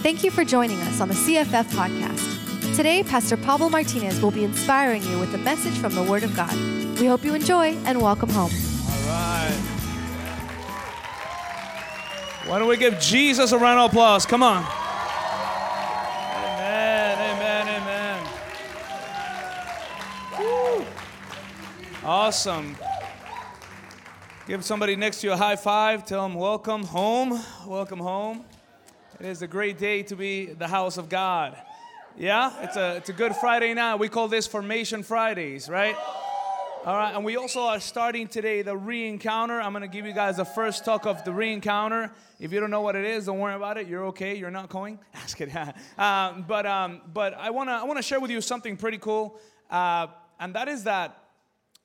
Thank you for joining us on the CFF podcast. Today, Pastor Pablo Martinez will be inspiring you with a message from the Word of God. We hope you enjoy and welcome home. All right. Why don't we give Jesus a round of applause? Come on. Amen, amen, amen. Woo. Awesome. Give somebody next to you a high five. Tell them, welcome home. Welcome home. It is a great day to be the house of God. Yeah, it's a, it's a good Friday now. We call this Formation Fridays, right? All right, and we also are starting today the re-encounter. I'm gonna give you guys the first talk of the re-encounter. If you don't know what it is, don't worry about it. You're okay. You're not going. Ask it. um, but um, but I wanna I wanna share with you something pretty cool, uh, and that is that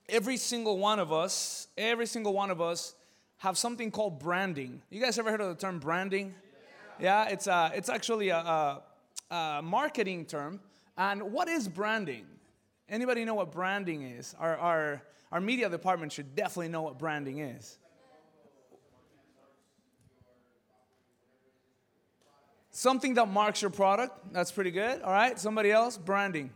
every single one of us, every single one of us, have something called branding. You guys ever heard of the term branding? Yeah, it's, a, it's actually a, a, a marketing term. And what is branding? Anybody know what branding is? Our, our, our media department should definitely know what branding is. Something that marks your product. That's pretty good. All right. Somebody else? Branding.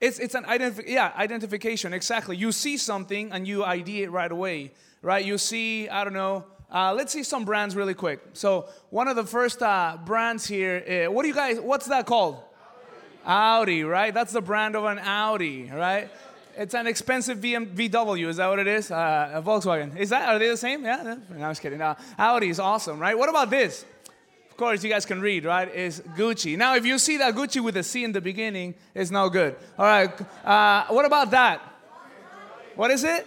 It's, it's an identif- yeah, identification. Exactly. You see something and you ID it right away. Right. You see, I don't know, uh, let's see some brands really quick. So one of the first uh, brands here, uh, what do you guys? What's that called? Audi. Audi, right? That's the brand of an Audi, right? It's an expensive VM, VW. Is that what it is? Uh, a Volkswagen. Is that? Are they the same? Yeah. No, I was kidding. Uh, Audi is awesome, right? What about this? Of course, you guys can read, right? Is Gucci. Now, if you see that Gucci with a C in the beginning, it's no good. All right. Uh, what about that? What is it?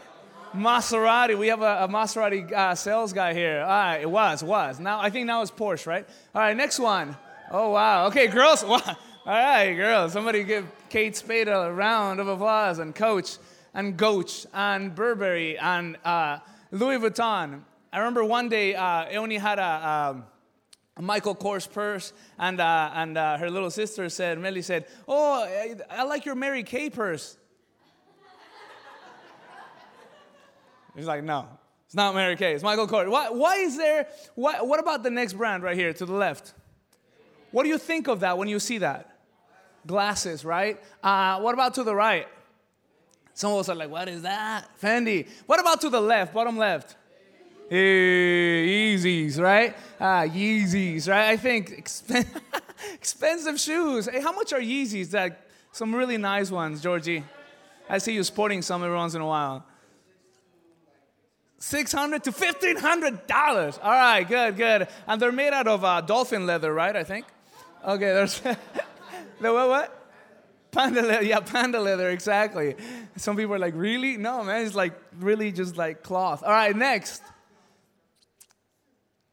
Maserati. We have a, a Maserati uh, sales guy here. All right, it was, was. Now I think now it's Porsche, right? All right, next one. Oh wow. Okay, girls. Wow. All right, girls. Somebody give Kate Spade a round of applause and Coach and Coach and Burberry and uh, Louis Vuitton. I remember one day uh, I only had a. Um, a Michael Kors purse, and, uh, and uh, her little sister said, Melly said, Oh, I, I like your Mary Kay purse. He's like, no, it's not Mary Kay. It's Michael Kors. Why, why is there, why, what about the next brand right here to the left? What do you think of that when you see that? Glasses, right? Uh, what about to the right? Some of us are like, what is that? Fendi. What about to the left, bottom left? Hey, Yeezys, right? Ah, Yeezys, right? I think expen- expensive shoes. Hey, how much are Yeezys? That some really nice ones, Georgie. I see you sporting some every once in a while. 600 to 1500 dollars. All right good good. And they're made out of uh, dolphin leather right i think? Okay there's the what what? Panda leather yeah panda leather exactly. Some people are like really? No man it's like really just like cloth. All right next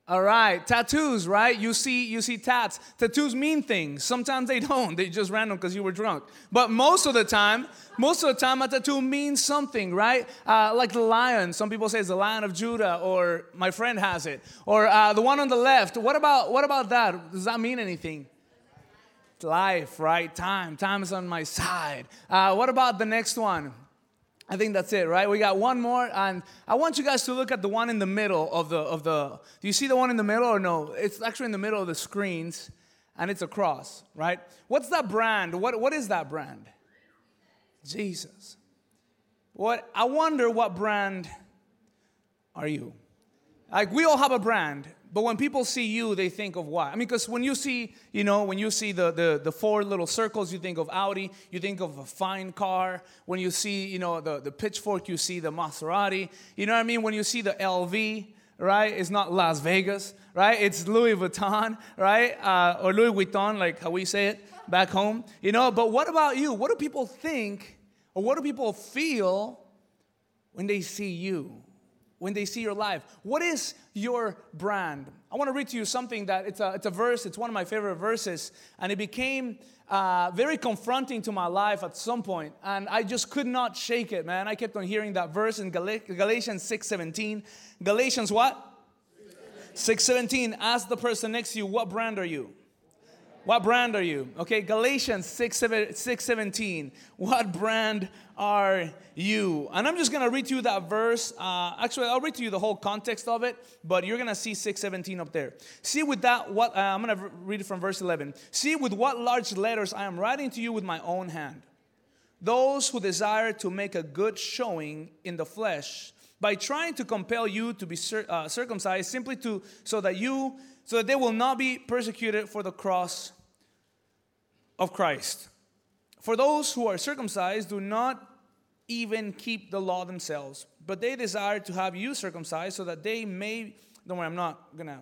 all right, tattoos, right? You see, you see tats. Tattoos mean things. Sometimes they don't. They just random because you were drunk. But most of the time, most of the time, a tattoo means something, right? Uh, like the lion. Some people say it's the lion of Judah, or my friend has it, or uh, the one on the left. What about what about that? Does that mean anything? Life, right? Time. Time is on my side. Uh, what about the next one? I think that's it, right? We got one more, and I want you guys to look at the one in the middle of the of the. Do you see the one in the middle or no? It's actually in the middle of the screens, and it's a cross, right? What's that brand? What what is that brand? Jesus. What I wonder what brand are you? Like we all have a brand, but when people see you, they think of what? I mean, because when you see, you know, when you see the, the, the four little circles, you think of Audi, you think of a fine car. When you see, you know, the, the pitchfork, you see the Maserati. You know what I mean? When you see the LV, right? It's not Las Vegas, right? It's Louis Vuitton, right? Uh, or Louis Vuitton, like how we say it back home. You know, but what about you? What do people think or what do people feel when they see you? When they see your life. What is your brand? I want to read to you something that it's a, it's a verse, it's one of my favorite verses, and it became uh, very confronting to my life at some point, and I just could not shake it, man. I kept on hearing that verse in Gal- Galatians 6:17. Galatians what? 6:17. Ask the person next to you, what brand are you? What brand are you? Okay, Galatians 6, 7, 6 17. What brand are you? And I'm just going to read to you that verse. Uh, actually, I'll read to you the whole context of it, but you're going to see 617 up there. See with that, what uh, I'm going to read it from verse 11. See with what large letters I am writing to you with my own hand. Those who desire to make a good showing in the flesh by trying to compel you to be cir- uh, circumcised simply to so that you so that they will not be persecuted for the cross of Christ. For those who are circumcised do not even keep the law themselves, but they desire to have you circumcised so that they may. Don't worry, I'm not gonna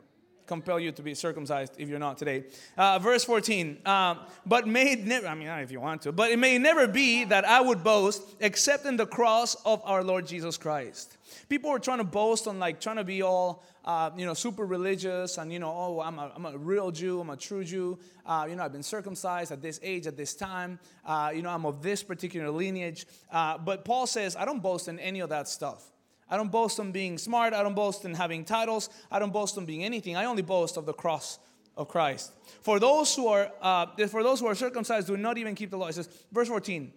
compel you to be circumcised if you're not today. Uh, verse 14. Uh, but may never, I mean, if you want to, but it may never be that I would boast except in the cross of our Lord Jesus Christ. People were trying to boast on like trying to be all uh, you know, super religious and, you know, oh, I'm a, I'm a real Jew, I'm a true Jew. Uh, you know, I've been circumcised at this age, at this time. Uh, you know, I'm of this particular lineage. Uh, but Paul says, I don't boast in any of that stuff. I don't boast in being smart. I don't boast in having titles. I don't boast in being anything. I only boast of the cross of Christ. For those who are, uh, for those who are circumcised, do not even keep the law. It says, verse 14.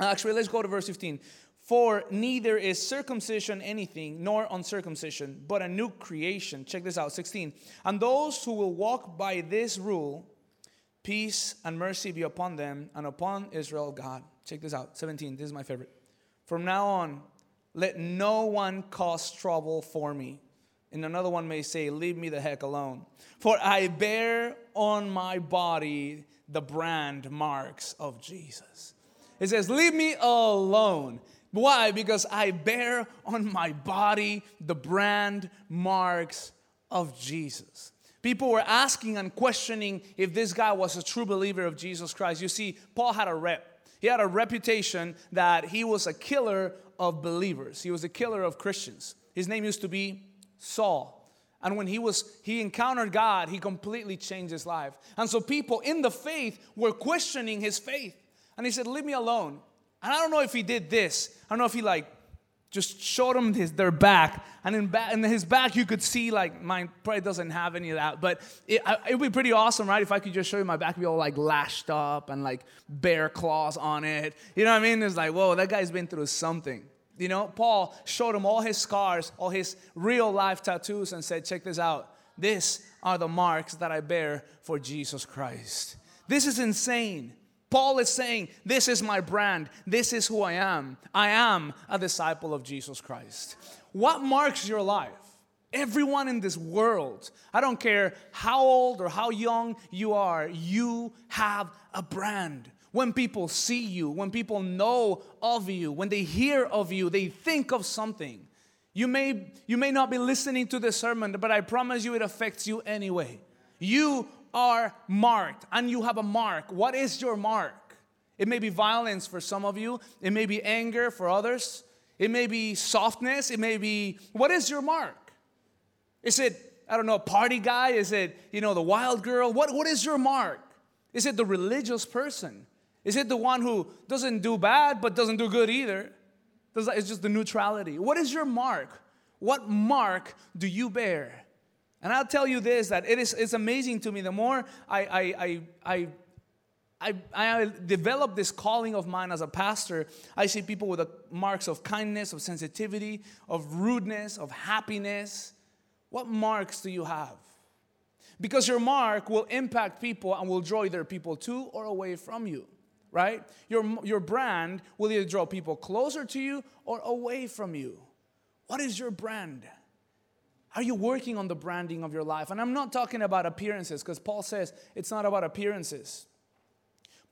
Actually, let's go to verse 15. For neither is circumcision anything, nor uncircumcision, but a new creation. Check this out 16. And those who will walk by this rule, peace and mercy be upon them and upon Israel, God. Check this out 17. This is my favorite. From now on, let no one cause trouble for me. And another one may say, Leave me the heck alone. For I bear on my body the brand marks of Jesus. It says, Leave me alone. Why? Because I bear on my body the brand marks of Jesus. People were asking and questioning if this guy was a true believer of Jesus Christ. You see, Paul had a rep. He had a reputation that he was a killer of believers. He was a killer of Christians. His name used to be Saul. And when he was he encountered God, he completely changed his life. And so people in the faith were questioning his faith. And he said, "Leave me alone. And I don't know if he did this. I don't know if he like just showed them his, their back, and in, back, in his back you could see like mine probably doesn't have any of that, but it would be pretty awesome, right? If I could just show you my back, be all like lashed up and like bear claws on it. You know what I mean? It's like, whoa, that guy's been through something. You know, Paul showed him all his scars, all his real life tattoos, and said, check this out. These are the marks that I bear for Jesus Christ. This is insane. Paul is saying, This is my brand. This is who I am. I am a disciple of Jesus Christ. What marks your life? Everyone in this world, I don't care how old or how young you are, you have a brand. When people see you, when people know of you, when they hear of you, they think of something. You may, you may not be listening to the sermon, but I promise you it affects you anyway. You are marked and you have a mark. What is your mark? It may be violence for some of you, it may be anger for others, it may be softness, it may be what is your mark? Is it, I don't know, party guy? Is it, you know, the wild girl? What, what is your mark? Is it the religious person? Is it the one who doesn't do bad but doesn't do good either? It's just the neutrality. What is your mark? What mark do you bear? And I'll tell you this that it is it's amazing to me. The more I, I, I, I I, I developed this calling of mine as a pastor. I see people with marks of kindness, of sensitivity, of rudeness, of happiness. What marks do you have? Because your mark will impact people and will draw either people to or away from you, right? Your, your brand will either draw people closer to you or away from you. What is your brand? Are you working on the branding of your life? And I'm not talking about appearances because Paul says it's not about appearances.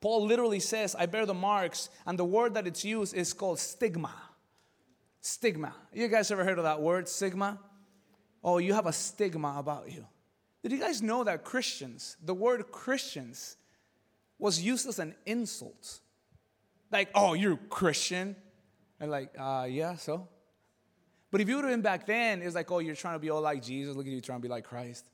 Paul literally says, I bear the marks, and the word that it's used is called stigma. Stigma. You guys ever heard of that word, stigma? Oh, you have a stigma about you. Did you guys know that Christians, the word Christians, was used as an insult? Like, oh, you're Christian? And like, uh, yeah, so? But if you would have been back then, it's like, oh, you're trying to be all like Jesus. Look at you trying to be like Christ.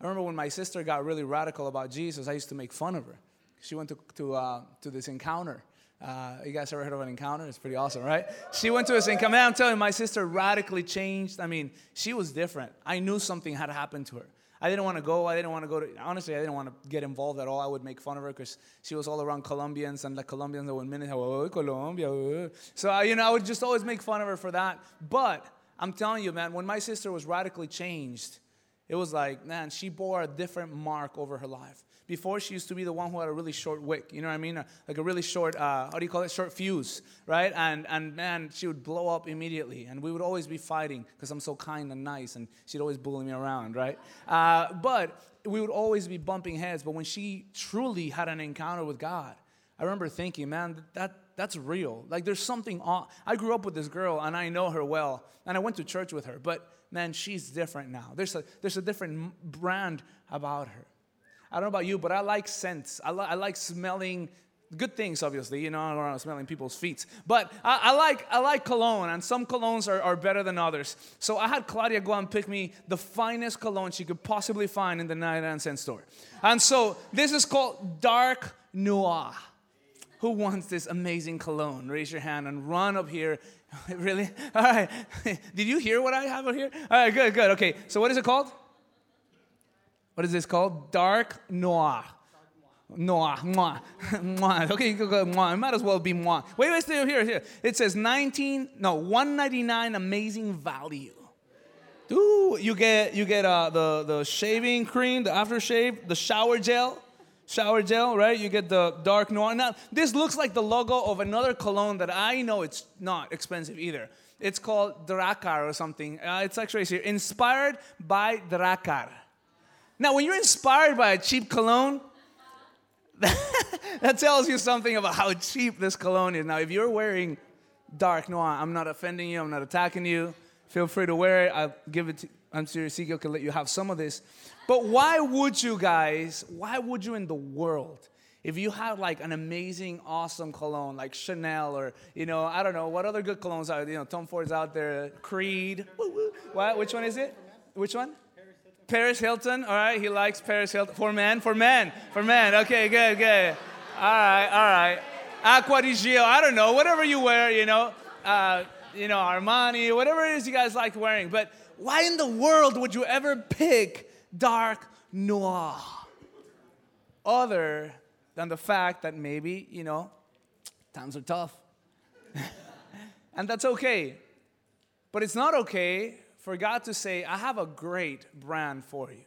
I remember when my sister got really radical about Jesus, I used to make fun of her. She went to, to, uh, to this encounter. Uh, you guys ever heard of an encounter? It's pretty awesome, right? She went to this encounter. Man, I'm telling you, my sister radically changed. I mean, she was different. I knew something had happened to her. I didn't want to go. I didn't want to go to, honestly, I didn't want to get involved at all. I would make fun of her because she was all around Colombians and the Colombians would minute, oh, Colombia. So, I, you know, I would just always make fun of her for that. But I'm telling you, man, when my sister was radically changed, it was like, man, she bore a different mark over her life. Before, she used to be the one who had a really short wick, you know what I mean? Like a really short, uh, how do you call it? Short fuse, right? And, and man, she would blow up immediately. And we would always be fighting because I'm so kind and nice, and she'd always bully me around, right? Uh, but we would always be bumping heads. But when she truly had an encounter with God, I remember thinking, man, that, that's real. Like there's something on. I grew up with this girl and I know her well, and I went to church with her, but man, she's different now. There's a, there's a different brand about her. I don't know about you, but I like scents. I, li- I like smelling good things, obviously. You know, I don't smelling people's feet. But I, I, like I like cologne, and some colognes are, are better than others. So I had Claudia go and pick me the finest cologne she could possibly find in the 99 cent store. And so this is called Dark Noir. Who wants this amazing cologne? Raise your hand and run up here. really? All right. Did you hear what I have up here? All right, good, good. Okay, so what is it called? What is this called? Dark noir. Noir, noir, noir. Okay, go, go, noir. It might as well be noir. Wait, wait, stay here, here. It says 19, no, 199 amazing value. Ooh, you get you get uh, the the shaving cream, the aftershave, the shower gel, shower gel, right? You get the dark noir. Now, this looks like the logo of another cologne that I know it's not expensive either. It's called Drakkar or something. Uh, it's actually here, inspired by Drakkar. Now, when you're inspired by a cheap cologne, that tells you something about how cheap this cologne is. Now, if you're wearing dark noir, I'm not offending you, I'm not attacking you. Feel free to wear it. I'll give it to, I'm sure Ezekiel can let you have some of this. But why would you guys, why would you in the world, if you had like an amazing, awesome cologne like Chanel or, you know, I don't know, what other good colognes are, you know, Tom Ford's out there, Creed. What, which one is it? Which one? Paris Hilton, all right, he likes Paris Hilton. For men, for men, for men. Okay, good, good. All right, all right. Acqua di Gio, I don't know, whatever you wear, you know, uh, you know, Armani, whatever it is you guys like wearing. But why in the world would you ever pick dark noir? Other than the fact that maybe, you know, times are tough. and that's okay. But it's not okay for God to say, I have a great brand for you.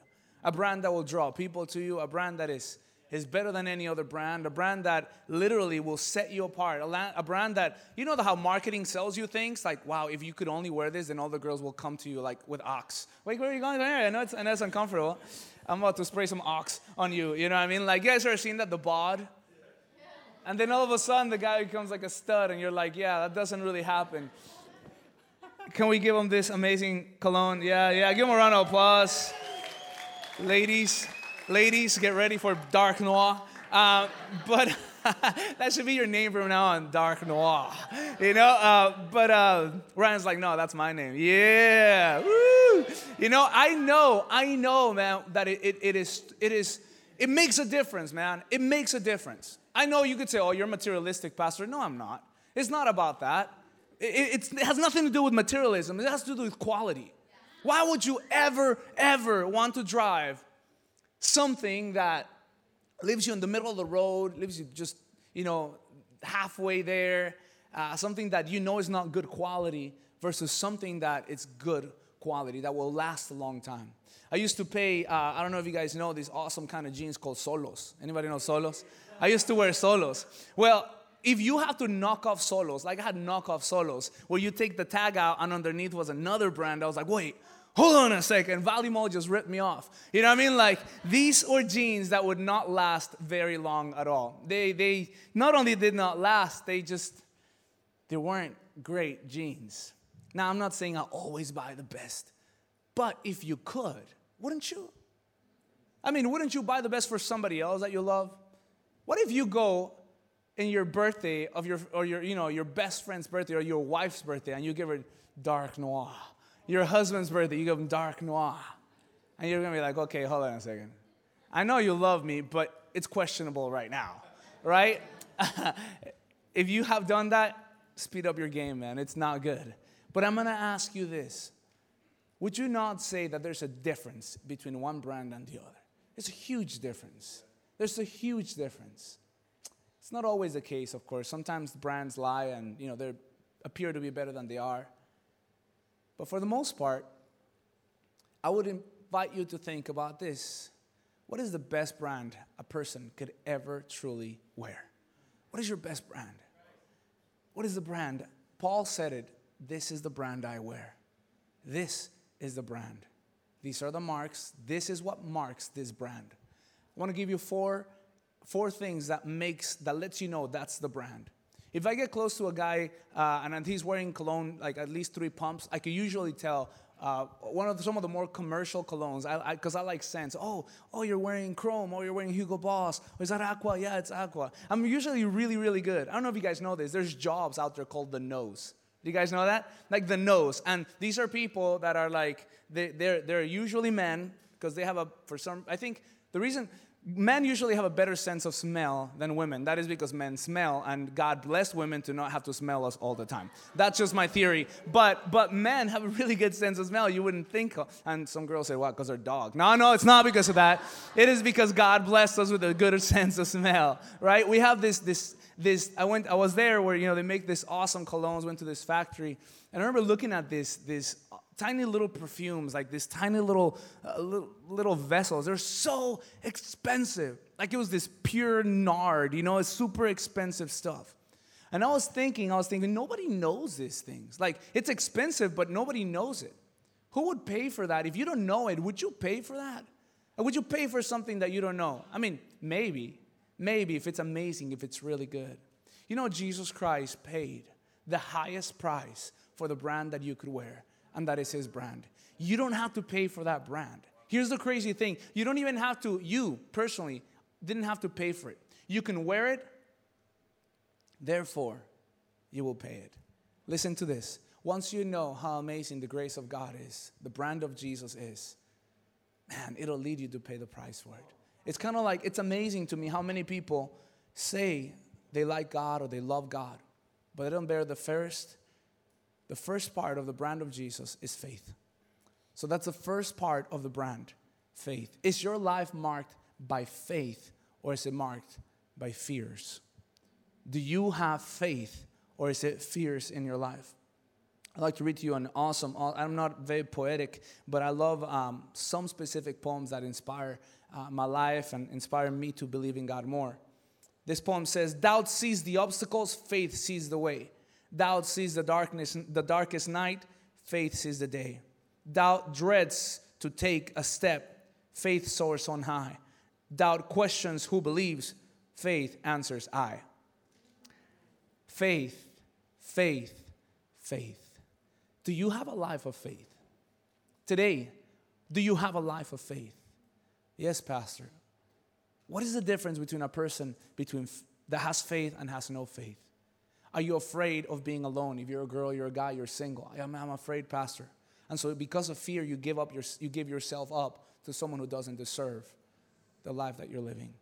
A brand that will draw people to you, a brand that is, is better than any other brand, a brand that literally will set you apart, a, la- a brand that, you know how marketing sells you things? Like, wow, if you could only wear this, then all the girls will come to you like with Axe. Wait, where are you going? I know it's, and that's uncomfortable. I'm about to spray some Axe on you, you know what I mean? Like, you guys ever seen that, the bod? And then all of a sudden, the guy becomes like a stud, and you're like, yeah, that doesn't really happen. Can we give them this amazing cologne? Yeah, yeah. Give them a round of applause. Ladies, ladies, get ready for dark noir. Uh, but that should be your name from now on, dark noir. You know. Uh, but uh, Ryan's like, no, that's my name. Yeah. Woo. You know, I know, I know, man, that it, it, it is, it is, it makes a difference, man. It makes a difference. I know you could say, oh, you're materialistic, pastor. No, I'm not. It's not about that. It, it has nothing to do with materialism, it has to do with quality. Why would you ever, ever want to drive something that leaves you in the middle of the road, leaves you just, you know, halfway there, uh, something that you know is not good quality versus something that it's good quality that will last a long time. I used to pay, uh, I don't know if you guys know these awesome kind of jeans called solos. Anybody know solos? I used to wear solos. Well, if you have to knock off solos, like I had knockoff solos, where you take the tag out and underneath was another brand, I was like, wait, hold on a second. Mall just ripped me off. You know what I mean? Like these were jeans that would not last very long at all. They, they not only did not last, they just, they weren't great jeans. Now, I'm not saying I always buy the best, but if you could, wouldn't you? I mean, wouldn't you buy the best for somebody else that you love? What if you go in your birthday of your or your you know your best friend's birthday or your wife's birthday and you give her dark noir. Your husband's birthday you give him dark noir. And you're gonna be like okay hold on a second. I know you love me but it's questionable right now right? If you have done that speed up your game man. It's not good. But i'm gonna ask you this. Would you not say that there's a difference between one brand and the other? There's a huge difference. There's a huge difference. It's not always the case, of course. Sometimes brands lie and you know they appear to be better than they are. But for the most part, I would invite you to think about this. What is the best brand a person could ever truly wear? What is your best brand? What is the brand? Paul said it this is the brand I wear. This is the brand. These are the marks. This is what marks this brand. I want to give you four, four things that makes that lets you know that's the brand. If I get close to a guy uh, and he's wearing cologne, like at least three pumps, I can usually tell uh, one of the, some of the more commercial colognes, because I, I, I, like scents. Oh, oh, you're wearing Chrome. Oh, you're wearing Hugo Boss. Oh, is that Aqua? Yeah, it's Aqua. I'm usually really, really good. I don't know if you guys know this. There's jobs out there called the nose. Do you guys know that? Like the nose. And these are people that are like, they, they're, they're usually men because they have a, for some, I think the reason, men usually have a better sense of smell than women. That is because men smell, and God blessed women to not have to smell us all the time. That's just my theory. But but men have a really good sense of smell. You wouldn't think. And some girls say, "What? Because they're dog?" No, no, it's not because of that. It is because God blessed us with a good sense of smell. Right? We have this this this. I went. I was there where you know they make this awesome colognes. Went to this factory, and I remember looking at this this tiny little perfumes, like these tiny little, uh, little, little vessels. They're so expensive. Like it was this pure nard, you know, it's super expensive stuff. And I was thinking, I was thinking, nobody knows these things. Like it's expensive, but nobody knows it. Who would pay for that? If you don't know it, would you pay for that? Or would you pay for something that you don't know? I mean, maybe, maybe if it's amazing, if it's really good. You know, Jesus Christ paid the highest price for the brand that you could wear and that is his brand. You don't have to pay for that brand. Here's the crazy thing you don't even have to, you personally didn't have to pay for it. You can wear it, therefore, you will pay it. Listen to this. Once you know how amazing the grace of God is, the brand of Jesus is, man, it'll lead you to pay the price for it. It's kind of like, it's amazing to me how many people say they like God or they love God, but they don't bear the first the first part of the brand of Jesus is faith. So that's the first part of the brand faith. Is your life marked by faith or is it marked by fears? Do you have faith or is it fears in your life? I'd like to read to you an awesome, I'm not very poetic, but I love um, some specific poems that inspire uh, my life and inspire me to believe in God more. This poem says, Doubt sees the obstacles, faith sees the way. Doubt sees the darkness, the darkest night, faith sees the day. Doubt dreads to take a step, faith soars on high. Doubt questions who believes, faith answers I. Faith, faith, faith. Do you have a life of faith? Today, do you have a life of faith? Yes, Pastor. What is the difference between a person between that has faith and has no faith? Are you afraid of being alone? If you're a girl, you're a guy, you're single. I'm, I'm afraid, Pastor. And so, because of fear, you give, up your, you give yourself up to someone who doesn't deserve the life that you're living.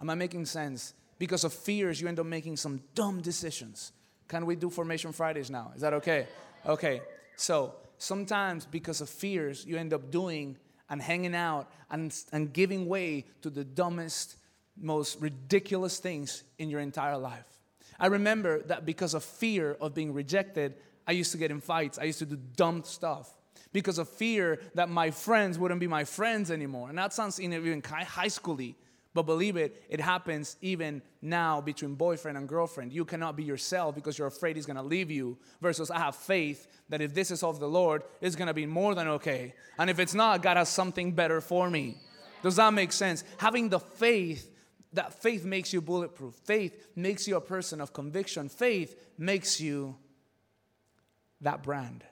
Am I making sense? Because of fears, you end up making some dumb decisions. Can we do Formation Fridays now? Is that okay? Okay. So, sometimes because of fears, you end up doing and hanging out and, and giving way to the dumbest, most ridiculous things in your entire life. I remember that because of fear of being rejected, I used to get in fights. I used to do dumb stuff because of fear that my friends wouldn't be my friends anymore. And that sounds even high schooly, but believe it, it happens even now between boyfriend and girlfriend. You cannot be yourself because you're afraid he's gonna leave you, versus I have faith that if this is of the Lord, it's gonna be more than okay. And if it's not, God has something better for me. Does that make sense? Having the faith that faith makes you bulletproof. Faith makes you a person of conviction. Faith makes you that brand.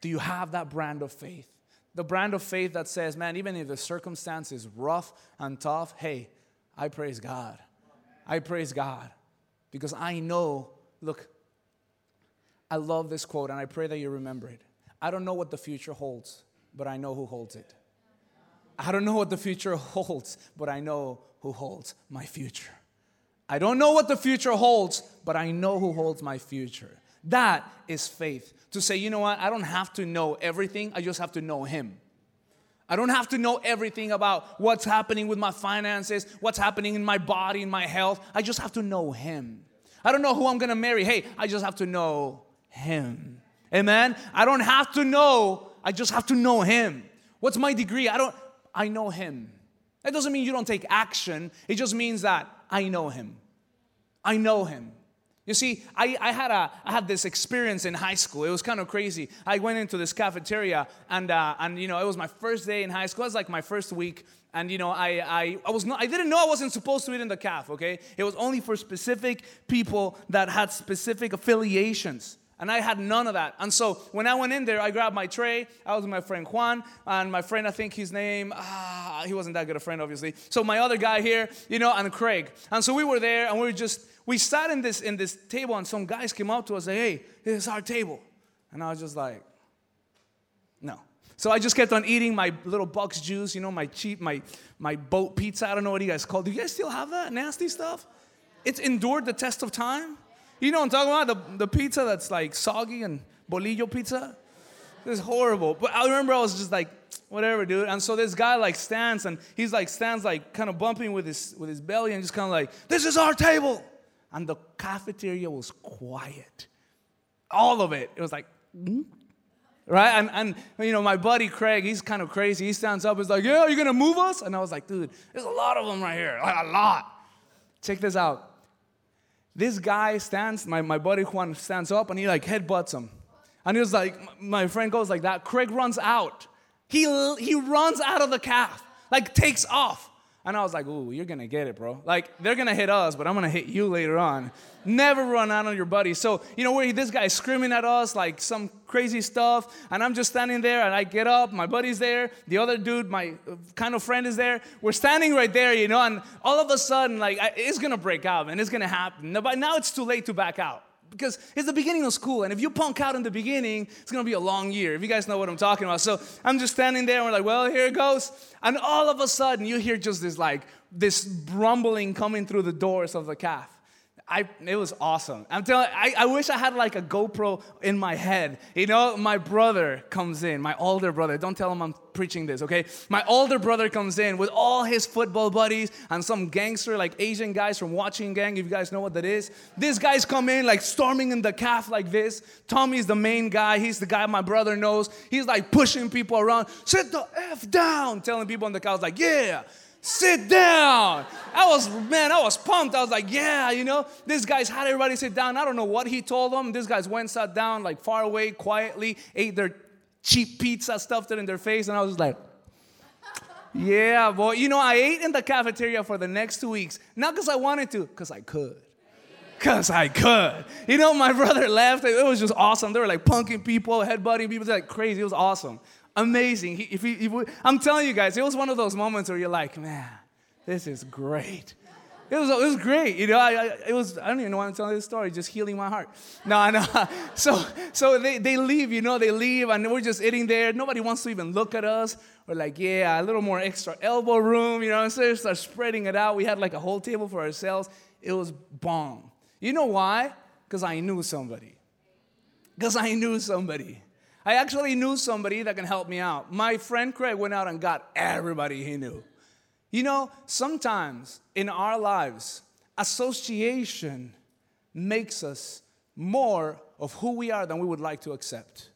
Do you have that brand of faith? The brand of faith that says, man, even if the circumstance is rough and tough, hey, I praise God. I praise God because I know, look, I love this quote and I pray that you remember it. I don't know what the future holds, but I know who holds it. I don't know what the future holds, but I know who holds my future. I don't know what the future holds, but I know who holds my future. That is faith. To say, you know what, I don't have to know everything, I just have to know Him. I don't have to know everything about what's happening with my finances, what's happening in my body, in my health. I just have to know Him. I don't know who I'm gonna marry. Hey, I just have to know Him. Amen? I don't have to know, I just have to know Him. What's my degree? I don't, I know Him. That doesn't mean you don't take action, it just means that I know Him. I know Him. You see, I, I, had a, I had this experience in high school. It was kind of crazy. I went into this cafeteria, and, uh, and you know, it was my first day in high school. It was like my first week. And, you know, I, I, I, was not, I didn't know I wasn't supposed to eat in the caf, okay? It was only for specific people that had specific affiliations. And I had none of that. And so when I went in there, I grabbed my tray. I was with my friend Juan, and my friend, I think his name, ah, he wasn't that good a friend, obviously. So my other guy here, you know, and Craig. And so we were there, and we were just, we sat in this in this table, and some guys came up to us, and "Hey, this is our table," and I was just like, "No." So I just kept on eating my little Bucks juice, you know, my cheap, my my boat pizza. I don't know what you guys call. Do you guys still have that nasty stuff? It's endured the test of time. You know what I'm talking about? The, the pizza that's like soggy and bolillo pizza. It's horrible. But I remember I was just like, whatever, dude. And so this guy like stands and he's like stands like kind of bumping with his with his belly and just kind of like, this is our table and the cafeteria was quiet. All of it. It was like, mm? right? And, and, you know, my buddy Craig, he's kind of crazy. He stands up, he's like, yeah, are you gonna move us? And I was like, dude, there's a lot of them right here, like a lot. Check this out. This guy stands, my, my buddy Juan stands up and he like headbutts him. And he was like, my friend goes like that. Craig runs out. He, he runs out of the caf, like takes off. And I was like, ooh, you're gonna get it, bro. Like, they're gonna hit us, but I'm gonna hit you later on. Never run out on your buddy. So, you know, where this guy's screaming at us like some crazy stuff, and I'm just standing there, and I get up, my buddy's there, the other dude, my uh, kind of friend is there. We're standing right there, you know, and all of a sudden, like, it's gonna break out, and it's gonna happen. But now it's too late to back out because it's the beginning of school and if you punk out in the beginning it's going to be a long year if you guys know what i'm talking about. So i'm just standing there and we're like well here it goes. And all of a sudden you hear just this like this rumbling coming through the doors of the caf I, it was awesome. I'm telling I, I wish I had like a GoPro in my head. You know, my brother comes in, my older brother. Don't tell him I'm preaching this, okay? My older brother comes in with all his football buddies and some gangster, like Asian guys from Wah Ching Gang, if you guys know what that is. These guys come in like storming in the caf like this. Tommy's the main guy. He's the guy my brother knows. He's like pushing people around. Sit the F down, telling people on the couch, like, yeah sit down. I was, man, I was pumped. I was like, yeah, you know, this guy's had everybody sit down. I don't know what he told them. This guy's went, sat down, like far away, quietly, ate their cheap pizza, stuffed it in their face, and I was like, yeah, boy. You know, I ate in the cafeteria for the next two weeks, not because I wanted to, because I could. Because I could. You know, my brother left. It was just awesome. They were like punking people, headbutting people, like crazy. It was awesome amazing. He, if he, I'm telling you guys, it was one of those moments where you're like, man, this is great. It was, it was great. You know, I, I, it was, I don't even know why I'm telling this story, just healing my heart. No, know. So, so they, they leave, you know, they leave and we're just sitting there. Nobody wants to even look at us. We're like, yeah, a little more extra elbow room, you know, and so they start spreading it out. We had like a whole table for ourselves. It was bomb. You know why? Because I knew somebody. Because I knew somebody. I actually knew somebody that can help me out. My friend Craig went out and got everybody he knew. You know, sometimes in our lives, association makes us more of who we are than we would like to accept.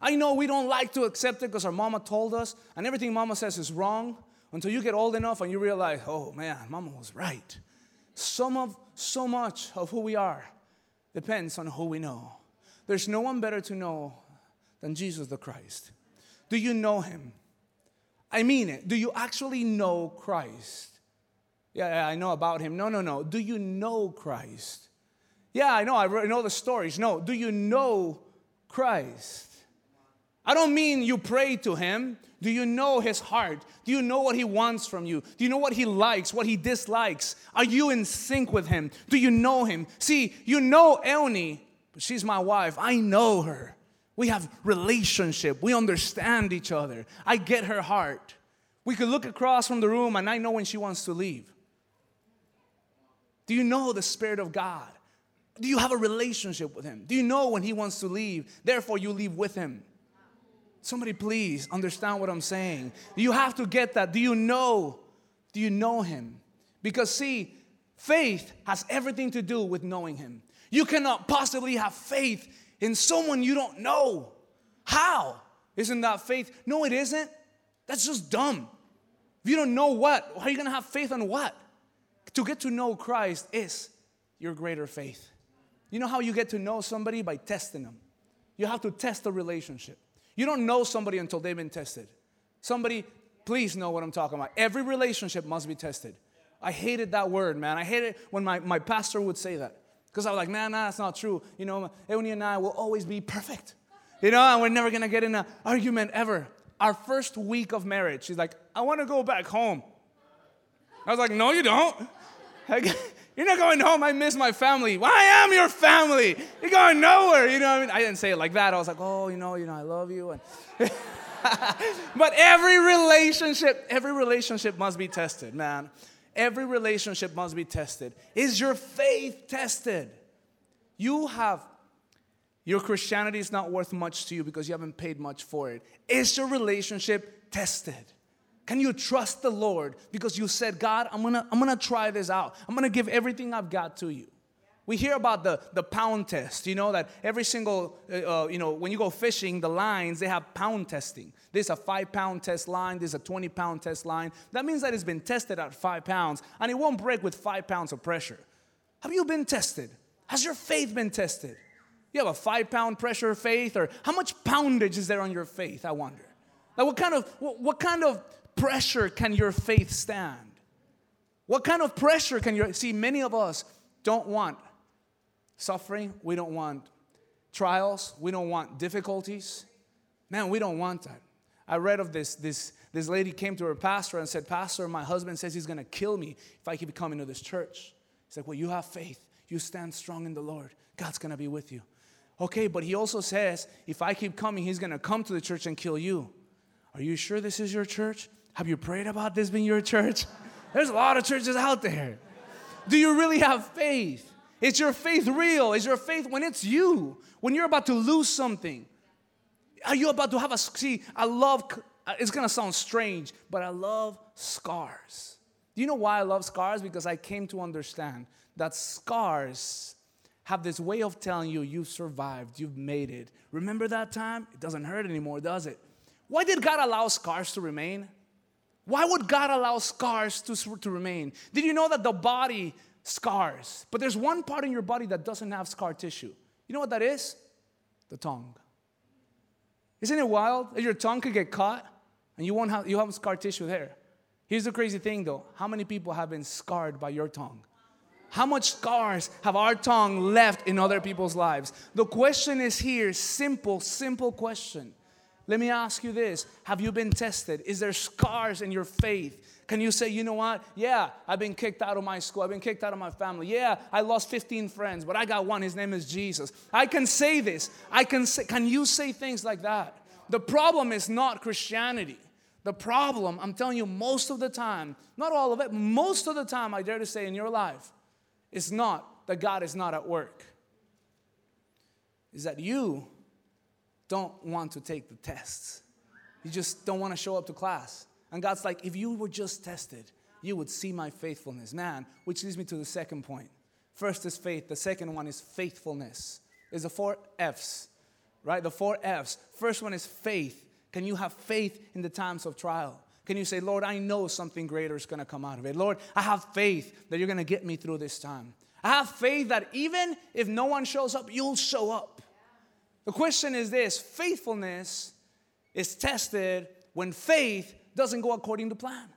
I know we don't like to accept it because our mama told us, and everything mama says is wrong until you get old enough and you realize, oh man, mama was right. Some of so much of who we are depends on who we know. There's no one better to know than Jesus the Christ? Do you know him? I mean it. Do you actually know Christ? Yeah, yeah, I know about him. No, no, no. Do you know Christ? Yeah, I know. I know the stories. No, do you know Christ? I don't mean you pray to him. Do you know his heart? Do you know what he wants from you? Do you know what he likes, what he dislikes? Are you in sync with him? Do you know him? See, you know Elni, but she's my wife. I know her. We have relationship. We understand each other. I get her heart. We could look across from the room and I know when she wants to leave. Do you know the Spirit of God? Do you have a relationship with Him? Do you know when He wants to leave? Therefore, you leave with Him. Somebody, please understand what I'm saying. You have to get that. Do you know? Do you know Him? Because, see, faith has everything to do with knowing Him. You cannot possibly have faith in someone you don't know. How? Isn't that faith? No, it isn't. That's just dumb. If you don't know what, how are you going to have faith on what? To get to know Christ is your greater faith. You know how you get to know somebody? By testing them. You have to test the relationship. You don't know somebody until they've been tested. Somebody, please know what I'm talking about. Every relationship must be tested. I hated that word, man. I hated when my, my pastor would say that. Because I was like, nah, nah, that's not true. You know, Euni and I will always be perfect. You know, and we're never gonna get in an argument ever. Our first week of marriage, she's like, I wanna go back home. I was like, no, you don't. You're not going home. I miss my family. Well, I am your family. You're going nowhere. You know what I mean? I didn't say it like that. I was like, oh, you know, you know, I love you. And but every relationship, every relationship must be tested, man. Every relationship must be tested. Is your faith tested? You have your Christianity is not worth much to you because you haven't paid much for it. Is your relationship tested? Can you trust the Lord because you said, God, I'm gonna, I'm gonna try this out. I'm gonna give everything I've got to you. We hear about the, the pound test, you know, that every single, uh, uh, you know, when you go fishing, the lines, they have pound testing. There's a five pound test line, there's a 20 pound test line. That means that it's been tested at five pounds and it won't break with five pounds of pressure. Have you been tested? Has your faith been tested? You have a five pound pressure faith, or how much poundage is there on your faith? I wonder. Like, what kind of, what, what kind of pressure can your faith stand? What kind of pressure can your see? Many of us don't want suffering, we don't want trials, we don't want difficulties. Man, we don't want that. I read of this this this lady came to her pastor and said, Pastor, my husband says he's gonna kill me if I keep coming to this church. He's like, Well, you have faith. You stand strong in the Lord. God's gonna be with you. Okay, but he also says, if I keep coming, he's gonna come to the church and kill you. Are you sure this is your church? Have you prayed about this being your church? There's a lot of churches out there. Do you really have faith? Is your faith real? Is your faith when it's you, when you're about to lose something? Are you about to have a see? I love. It's gonna sound strange, but I love scars. Do you know why I love scars? Because I came to understand that scars have this way of telling you you've survived, you've made it. Remember that time? It doesn't hurt anymore, does it? Why did God allow scars to remain? Why would God allow scars to, to remain? Did you know that the body scars, but there's one part in your body that doesn't have scar tissue? You know what that is? The tongue. Isn't it wild that your tongue could get caught and you won't have you have scar tissue there? Here's the crazy thing though. How many people have been scarred by your tongue? How much scars have our tongue left in other people's lives? The question is here, simple, simple question. Let me ask you this Have you been tested? Is there scars in your faith? Can you say, you know what? Yeah, I've been kicked out of my school. I've been kicked out of my family. Yeah, I lost 15 friends, but I got one. His name is Jesus. I can say this. I can say, can you say things like that? The problem is not Christianity. The problem, I'm telling you, most of the time, not all of it, most of the time, I dare to say in your life, is not that God is not at work. Is that you don't want to take the tests. You just don't want to show up to class. And God's like, if you were just tested, you would see my faithfulness. Man, which leads me to the second point. First is faith, the second one is faithfulness. There's the four F's, right? The four F's. First one is faith. Can you have faith in the times of trial? Can you say, Lord, I know something greater is going to come out of it? Lord, I have faith that you're going to get me through this time. I have faith that even if no one shows up, you'll show up. The question is this faithfulness is tested when faith doesn't go according to plan.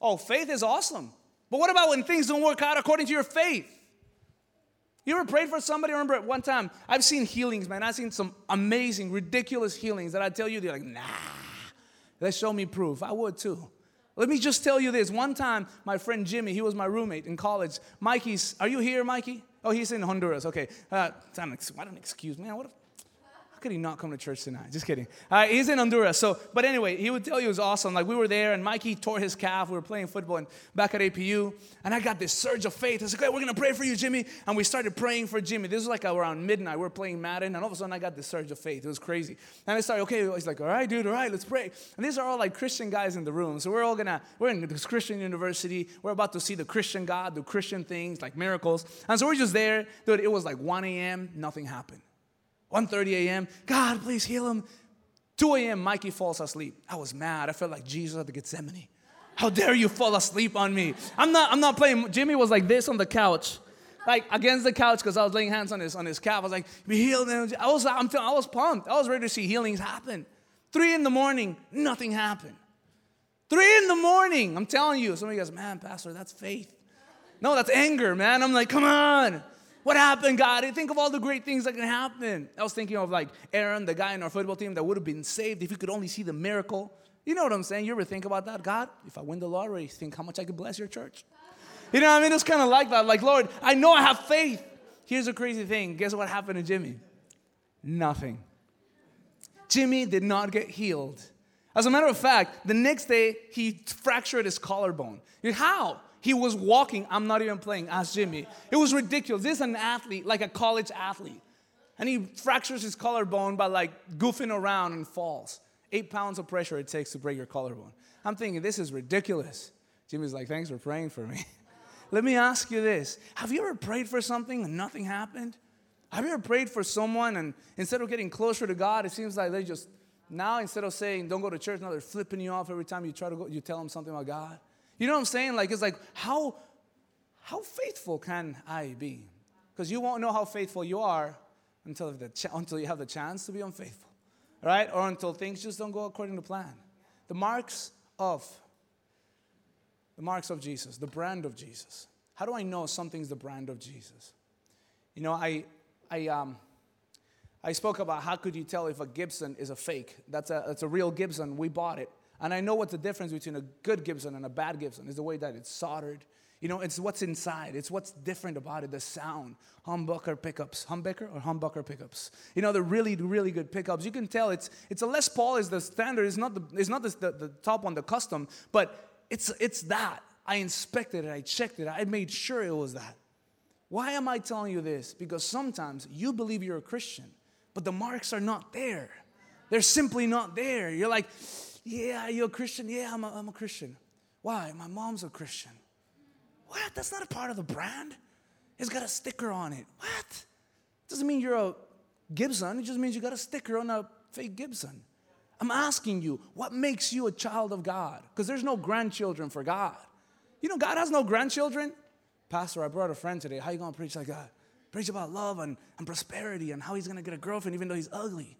Oh, faith is awesome. But what about when things don't work out according to your faith? You ever prayed for somebody? I remember one time, I've seen healings, man. I've seen some amazing, ridiculous healings that I tell you, they're like, nah, let's show me proof. I would too. Let me just tell you this. One time, my friend Jimmy, he was my roommate in college. Mikey's, are you here, Mikey? Oh, he's in Honduras. Okay. Uh, why don't excuse me? What if, could he not come to church tonight? Just kidding. Uh, he's in Honduras. So, but anyway, he would tell you it was awesome. Like we were there, and Mikey tore his calf. We were playing football and back at APU, and I got this surge of faith. I was like, hey, we're gonna pray for you, Jimmy. And we started praying for Jimmy. This was like around midnight. We were playing Madden, and all of a sudden I got this surge of faith. It was crazy. And I started, okay, he's like, all right, dude, all right, let's pray. And these are all like Christian guys in the room. So we're all gonna, we're in this Christian university. We're about to see the Christian God do Christian things like miracles. And so we're just there, dude. It was like 1 a.m. Nothing happened. 1.30 a.m., God, please heal him. 2 a.m., Mikey falls asleep. I was mad. I felt like Jesus at the Gethsemane. How dare you fall asleep on me? I'm not, I'm not playing. Jimmy was like this on the couch, like against the couch because I was laying hands on his, on his calf. I was like, be healed. I was, I'm, I was pumped. I was ready to see healings happen. Three in the morning, nothing happened. Three in the morning, I'm telling you. Somebody goes, man, Pastor, that's faith. No, that's anger, man. I'm like, come on. What happened, God? I think of all the great things that can happen. I was thinking of like Aaron, the guy in our football team that would have been saved if he could only see the miracle. You know what I'm saying? You ever think about that? God, if I win the lottery, think how much I could bless your church. You know what I mean? It's kind of like that. Like, Lord, I know I have faith. Here's a crazy thing. Guess what happened to Jimmy? Nothing. Jimmy did not get healed. As a matter of fact, the next day he fractured his collarbone. How? He was walking. I'm not even playing. Ask Jimmy. It was ridiculous. This is an athlete, like a college athlete. And he fractures his collarbone by like goofing around and falls. Eight pounds of pressure it takes to break your collarbone. I'm thinking, this is ridiculous. Jimmy's like, thanks for praying for me. Let me ask you this Have you ever prayed for something and nothing happened? Have you ever prayed for someone and instead of getting closer to God, it seems like they just, now instead of saying, don't go to church, now they're flipping you off every time you try to go, you tell them something about God? You know what I'm saying? Like, it's like, how, how faithful can I be? Because you won't know how faithful you are until, the ch- until you have the chance to be unfaithful, right? Or until things just don't go according to plan. The marks of, the marks of Jesus, the brand of Jesus. How do I know something's the brand of Jesus? You know, I, I, um, I spoke about how could you tell if a Gibson is a fake. That's a, that's a real Gibson. We bought it. And I know what the difference between a good Gibson and a bad Gibson is the way that it's soldered. You know, it's what's inside. It's what's different about it, the sound. Humbucker pickups. Humbucker or humbucker pickups. You know, they're really, really good pickups. You can tell it's it's a Les Paul is the standard. It's not the it's not the, the, the top one, the custom, but it's it's that. I inspected it, I checked it, I made sure it was that. Why am I telling you this? Because sometimes you believe you're a Christian, but the marks are not there. They're simply not there. You're like, yeah, you're a Christian? Yeah, I'm a, I'm a Christian. Why? My mom's a Christian. What? That's not a part of the brand. It's got a sticker on it. What? Doesn't mean you're a Gibson. It just means you got a sticker on a fake Gibson. I'm asking you, what makes you a child of God? Because there's no grandchildren for God. You know, God has no grandchildren. Pastor, I brought a friend today. How you gonna preach like that? Preach about love and, and prosperity and how he's gonna get a girlfriend even though he's ugly.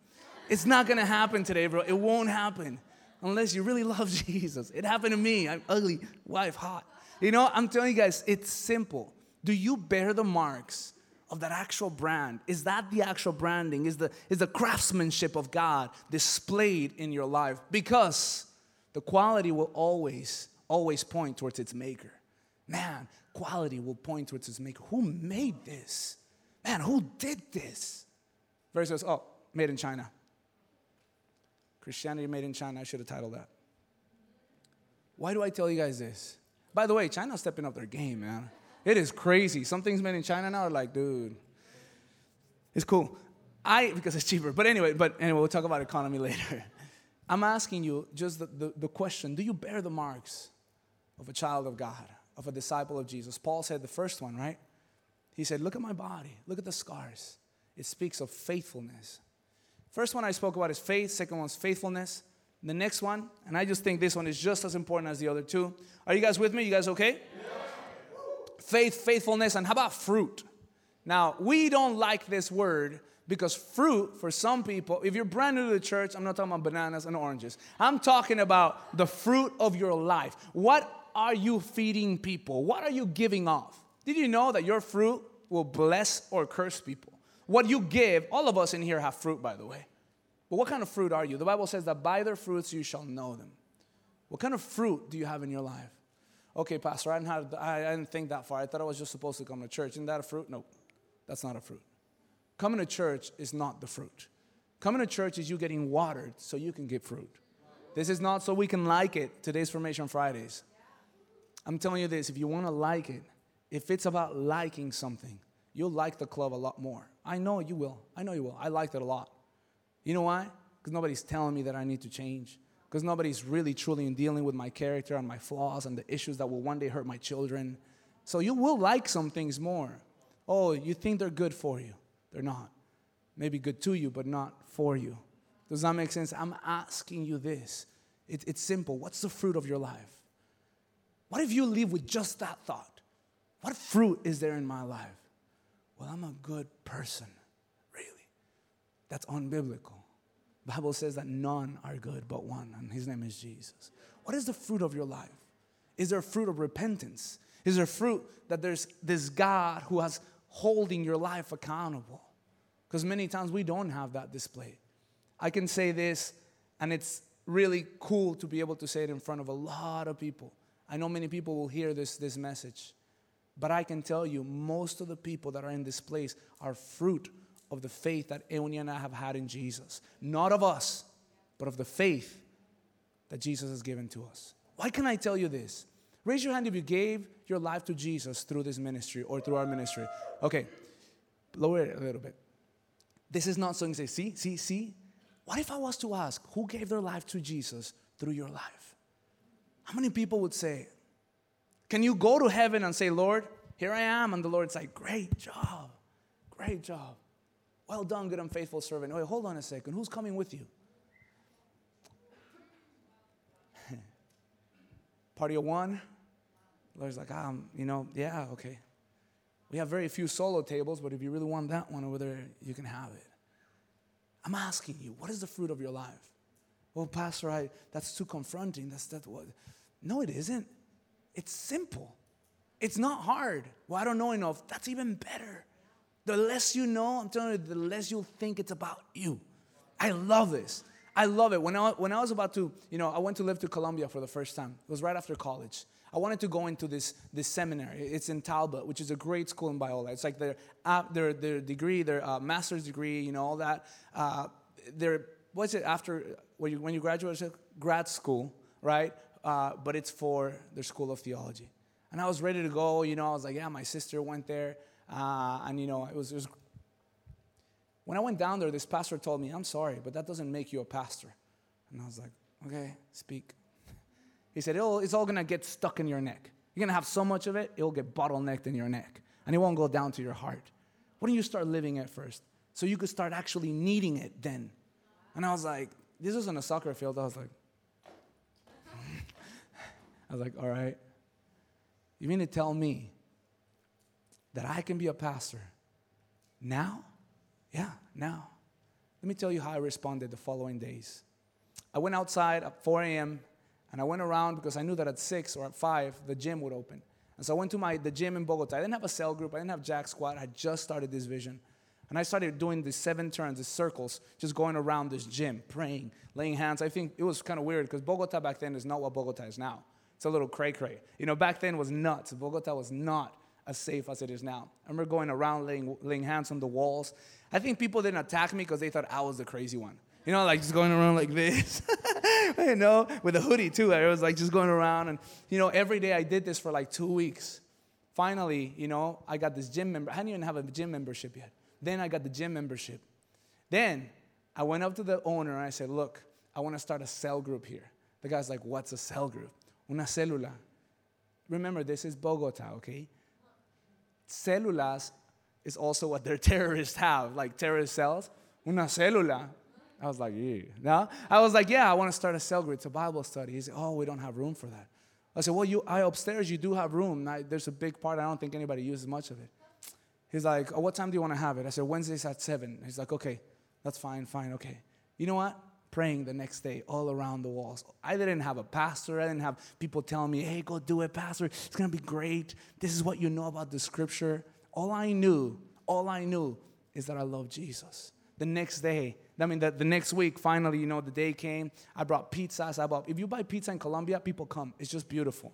It's not gonna happen today, bro. It won't happen unless you really love Jesus. It happened to me. I'm ugly, wife, hot. You know, I'm telling you guys, it's simple. Do you bear the marks of that actual brand? Is that the actual branding? Is the, is the craftsmanship of God displayed in your life? Because the quality will always, always point towards its maker. Man, quality will point towards its maker. Who made this? Man, who did this? Versus, oh, made in China. Christianity Made in China. I should have titled that. Why do I tell you guys this? By the way, China's stepping up their game, man. It is crazy. Some things made in China now are like, dude, it's cool. I because it's cheaper. But anyway, but anyway, we'll talk about economy later. I'm asking you just the, the, the question: Do you bear the marks of a child of God, of a disciple of Jesus? Paul said the first one, right? He said, Look at my body, look at the scars. It speaks of faithfulness. First one I spoke about is faith, second one is faithfulness. The next one, and I just think this one is just as important as the other two. Are you guys with me? You guys okay? Faith, faithfulness, and how about fruit? Now, we don't like this word because fruit, for some people, if you're brand new to the church, I'm not talking about bananas and oranges. I'm talking about the fruit of your life. What are you feeding people? What are you giving off? Did you know that your fruit will bless or curse people? What you give, all of us in here have fruit, by the way. But what kind of fruit are you? The Bible says that by their fruits you shall know them. What kind of fruit do you have in your life? Okay, Pastor, I didn't, have, I didn't think that far. I thought I was just supposed to come to church. Isn't that a fruit? No, that's not a fruit. Coming to church is not the fruit. Coming to church is you getting watered so you can get fruit. This is not so we can like it. Today's Formation Fridays. I'm telling you this if you want to like it, if it's about liking something, you'll like the club a lot more. I know you will. I know you will. I liked it a lot. You know why? Because nobody's telling me that I need to change. Because nobody's really truly in dealing with my character and my flaws and the issues that will one day hurt my children. So you will like some things more. Oh, you think they're good for you. They're not. Maybe good to you, but not for you. Does that make sense? I'm asking you this. It, it's simple. What's the fruit of your life? What if you live with just that thought? What fruit is there in my life? Well, I'm a good person. Really? That's unbiblical. Bible says that none are good but one, and his name is Jesus. What is the fruit of your life? Is there fruit of repentance? Is there fruit that there's this God who has holding your life accountable? Because many times we don't have that display. I can say this, and it's really cool to be able to say it in front of a lot of people. I know many people will hear this, this message, but I can tell you most of the people that are in this place are fruit of the faith that Euni and I have had in Jesus. Not of us, but of the faith that Jesus has given to us. Why can I tell you this? Raise your hand if you gave your life to Jesus through this ministry or through our ministry. Okay, lower it a little bit. This is not something to say, see, see, see. What if I was to ask, who gave their life to Jesus through your life? How many people would say, Can you go to heaven and say, Lord, here I am? And the Lord's like, Great job, great job. Well done, good and faithful servant. Wait, hold on a second. Who's coming with you? Party of one. Lord's like, um, you know, yeah, okay. We have very few solo tables, but if you really want that one over there, you can have it. I'm asking you, what is the fruit of your life? Well, Pastor, I, that's too confronting. That's that what? No, it isn't. It's simple. It's not hard. Well, I don't know enough. That's even better. The less you know, I'm telling you, the less you'll think it's about you. I love this. I love it. When I, when I was about to, you know, I went to live to Colombia for the first time. It was right after college. I wanted to go into this, this seminary. It's in Talbot, which is a great school in Biola. It's like their, uh, their, their degree, their uh, master's degree, you know, all that. Uh, their, what's it, after, when you, when you graduate, grad school, right? Uh, but it's for their school of theology. And I was ready to go, you know, I was like, yeah, my sister went there. Uh, and, you know, it was, it was, when I went down there, this pastor told me, I'm sorry, but that doesn't make you a pastor. And I was like, okay, speak. He said, it's all gonna get stuck in your neck. You're gonna have so much of it, it'll get bottlenecked in your neck. And it won't go down to your heart. Why don't you start living it first? So you could start actually needing it then. And I was like, this isn't a soccer field. I was like, I was like, all right. You mean to tell me that I can be a pastor now? Yeah, now. Let me tell you how I responded the following days. I went outside at 4 a.m. And I went around because I knew that at six or at five, the gym would open. And so I went to my, the gym in Bogota. I didn't have a cell group, I didn't have Jack Squad. I just started this vision. And I started doing these seven turns, these circles, just going around this gym, praying, laying hands. I think it was kind of weird because Bogota back then is not what Bogota is now. It's a little cray cray. You know, back then was nuts. Bogota was not as safe as it is now. I remember going around laying, laying hands on the walls. I think people didn't attack me because they thought I was the crazy one. You know, like just going around like this. you know, with a hoodie too. I was like just going around and you know, every day I did this for like two weeks. Finally, you know, I got this gym member. I didn't even have a gym membership yet. Then I got the gym membership. Then I went up to the owner and I said, Look, I want to start a cell group here. The guy's like, What's a cell group? Una célula. Remember, this is Bogota, okay? Células is also what their terrorists have, like terrorist cells. Una célula. I was like, yeah. No? I was like, yeah, I want to start a cell group. It's a Bible study. He said, oh, we don't have room for that. I said, well, you, I upstairs, you do have room. I, there's a big part. I don't think anybody uses much of it. He's like, oh, what time do you want to have it? I said, Wednesdays at 7. He's like, okay, that's fine, fine, okay. You know what? Praying the next day all around the walls. I didn't have a pastor. I didn't have people telling me, hey, go do it, pastor. It's going to be great. This is what you know about the scripture. All I knew, all I knew is that I love Jesus. The next day, I mean, the, the next week, finally, you know, the day came. I brought pizzas. I brought, if you buy pizza in Colombia, people come. It's just beautiful.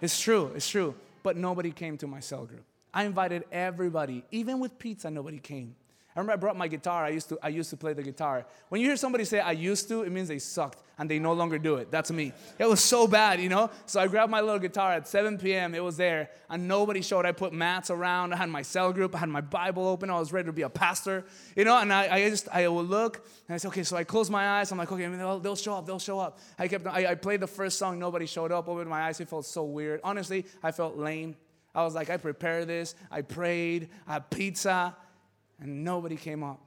It's true, it's true. But nobody came to my cell group. I invited everybody, even with pizza, nobody came. I remember I brought my guitar. I used to, I used to play the guitar. When you hear somebody say I used to, it means they sucked and they no longer do it. That's me. It was so bad, you know? So I grabbed my little guitar at 7 p.m. It was there and nobody showed. I put mats around. I had my cell group. I had my Bible open. I was ready to be a pastor, you know? And I, I just, I would look and I said, okay, so I closed my eyes. I'm like, okay, they'll, they'll show up. They'll show up. I kept, I, I played the first song. Nobody showed up. Opened my eyes. It felt so weird. Honestly, I felt lame. I was like, I prepared this. I prayed. I had pizza and nobody came up.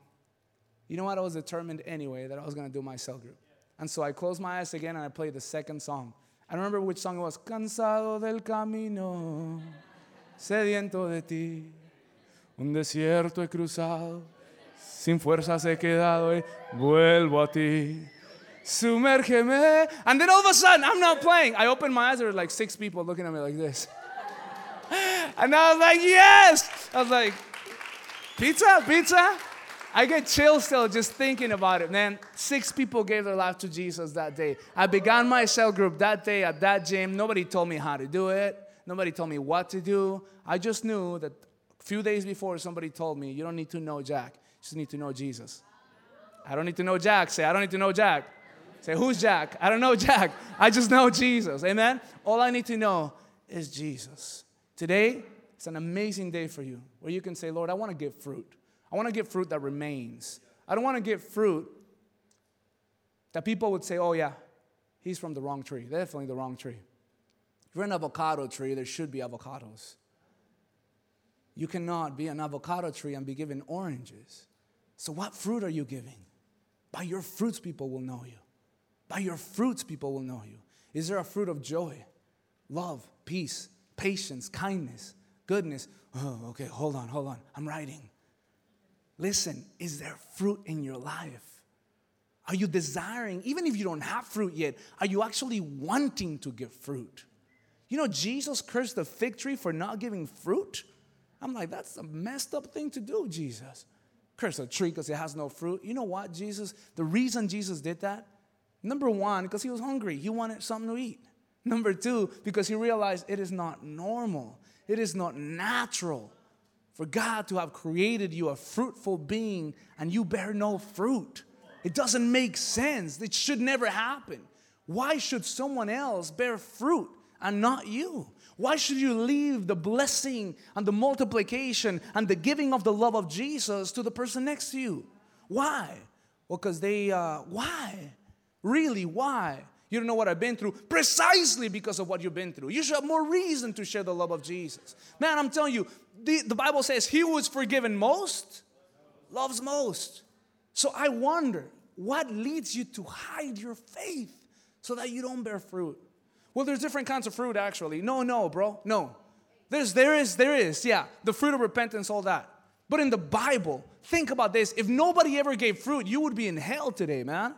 You know what? I was determined anyway that I was going to do my cell group. And so I closed my eyes again and I played the second song. I remember which song it was. Cansado del camino, sediento de ti, un desierto he cruzado, sin fuerzas he quedado y vuelvo a ti. Sumérgeme. And then all of a sudden, I'm not playing. I opened my eyes, there were like six people looking at me like this. And I was like, yes! I was like, pizza, pizza? I get chills still just thinking about it, man. Six people gave their life to Jesus that day. I began my cell group that day at that gym. Nobody told me how to do it. Nobody told me what to do. I just knew that a few days before somebody told me, you don't need to know Jack. You just need to know Jesus. I don't need to know Jack. Say, I don't need to know Jack. Say, who's Jack? I don't know Jack. I just know Jesus. Amen? All I need to know is Jesus. Today, it's an amazing day for you where you can say, Lord, I want to give fruit. I want to give fruit that remains. I don't want to give fruit that people would say, oh, yeah, he's from the wrong tree. Definitely the wrong tree. If you're an avocado tree, there should be avocados. You cannot be an avocado tree and be given oranges. So, what fruit are you giving? By your fruits, people will know you. By your fruits, people will know you. Is there a fruit of joy, love, peace, patience, kindness, goodness? Oh, okay, hold on, hold on. I'm writing. Listen, is there fruit in your life? Are you desiring, even if you don't have fruit yet, are you actually wanting to give fruit? You know, Jesus cursed the fig tree for not giving fruit. I'm like, that's a messed up thing to do, Jesus. Curse a tree because it has no fruit. You know what, Jesus? The reason Jesus did that, number one, because he was hungry, he wanted something to eat. Number two, because he realized it is not normal, it is not natural for God to have created you a fruitful being and you bear no fruit. It doesn't make sense. It should never happen. Why should someone else bear fruit and not you? Why should you leave the blessing and the multiplication and the giving of the love of Jesus to the person next to you? Why? Well, because they, uh, why? Really, why? You don't know what I've been through precisely because of what you've been through. You should have more reason to share the love of Jesus. Man, I'm telling you, the, the Bible says, He who is forgiven most loves most. So I wonder, what leads you to hide your faith so that you don't bear fruit? Well, there's different kinds of fruit actually. No, no, bro. No. There's there is there is. Yeah, the fruit of repentance all that. But in the Bible, think about this. If nobody ever gave fruit, you would be in hell today, man.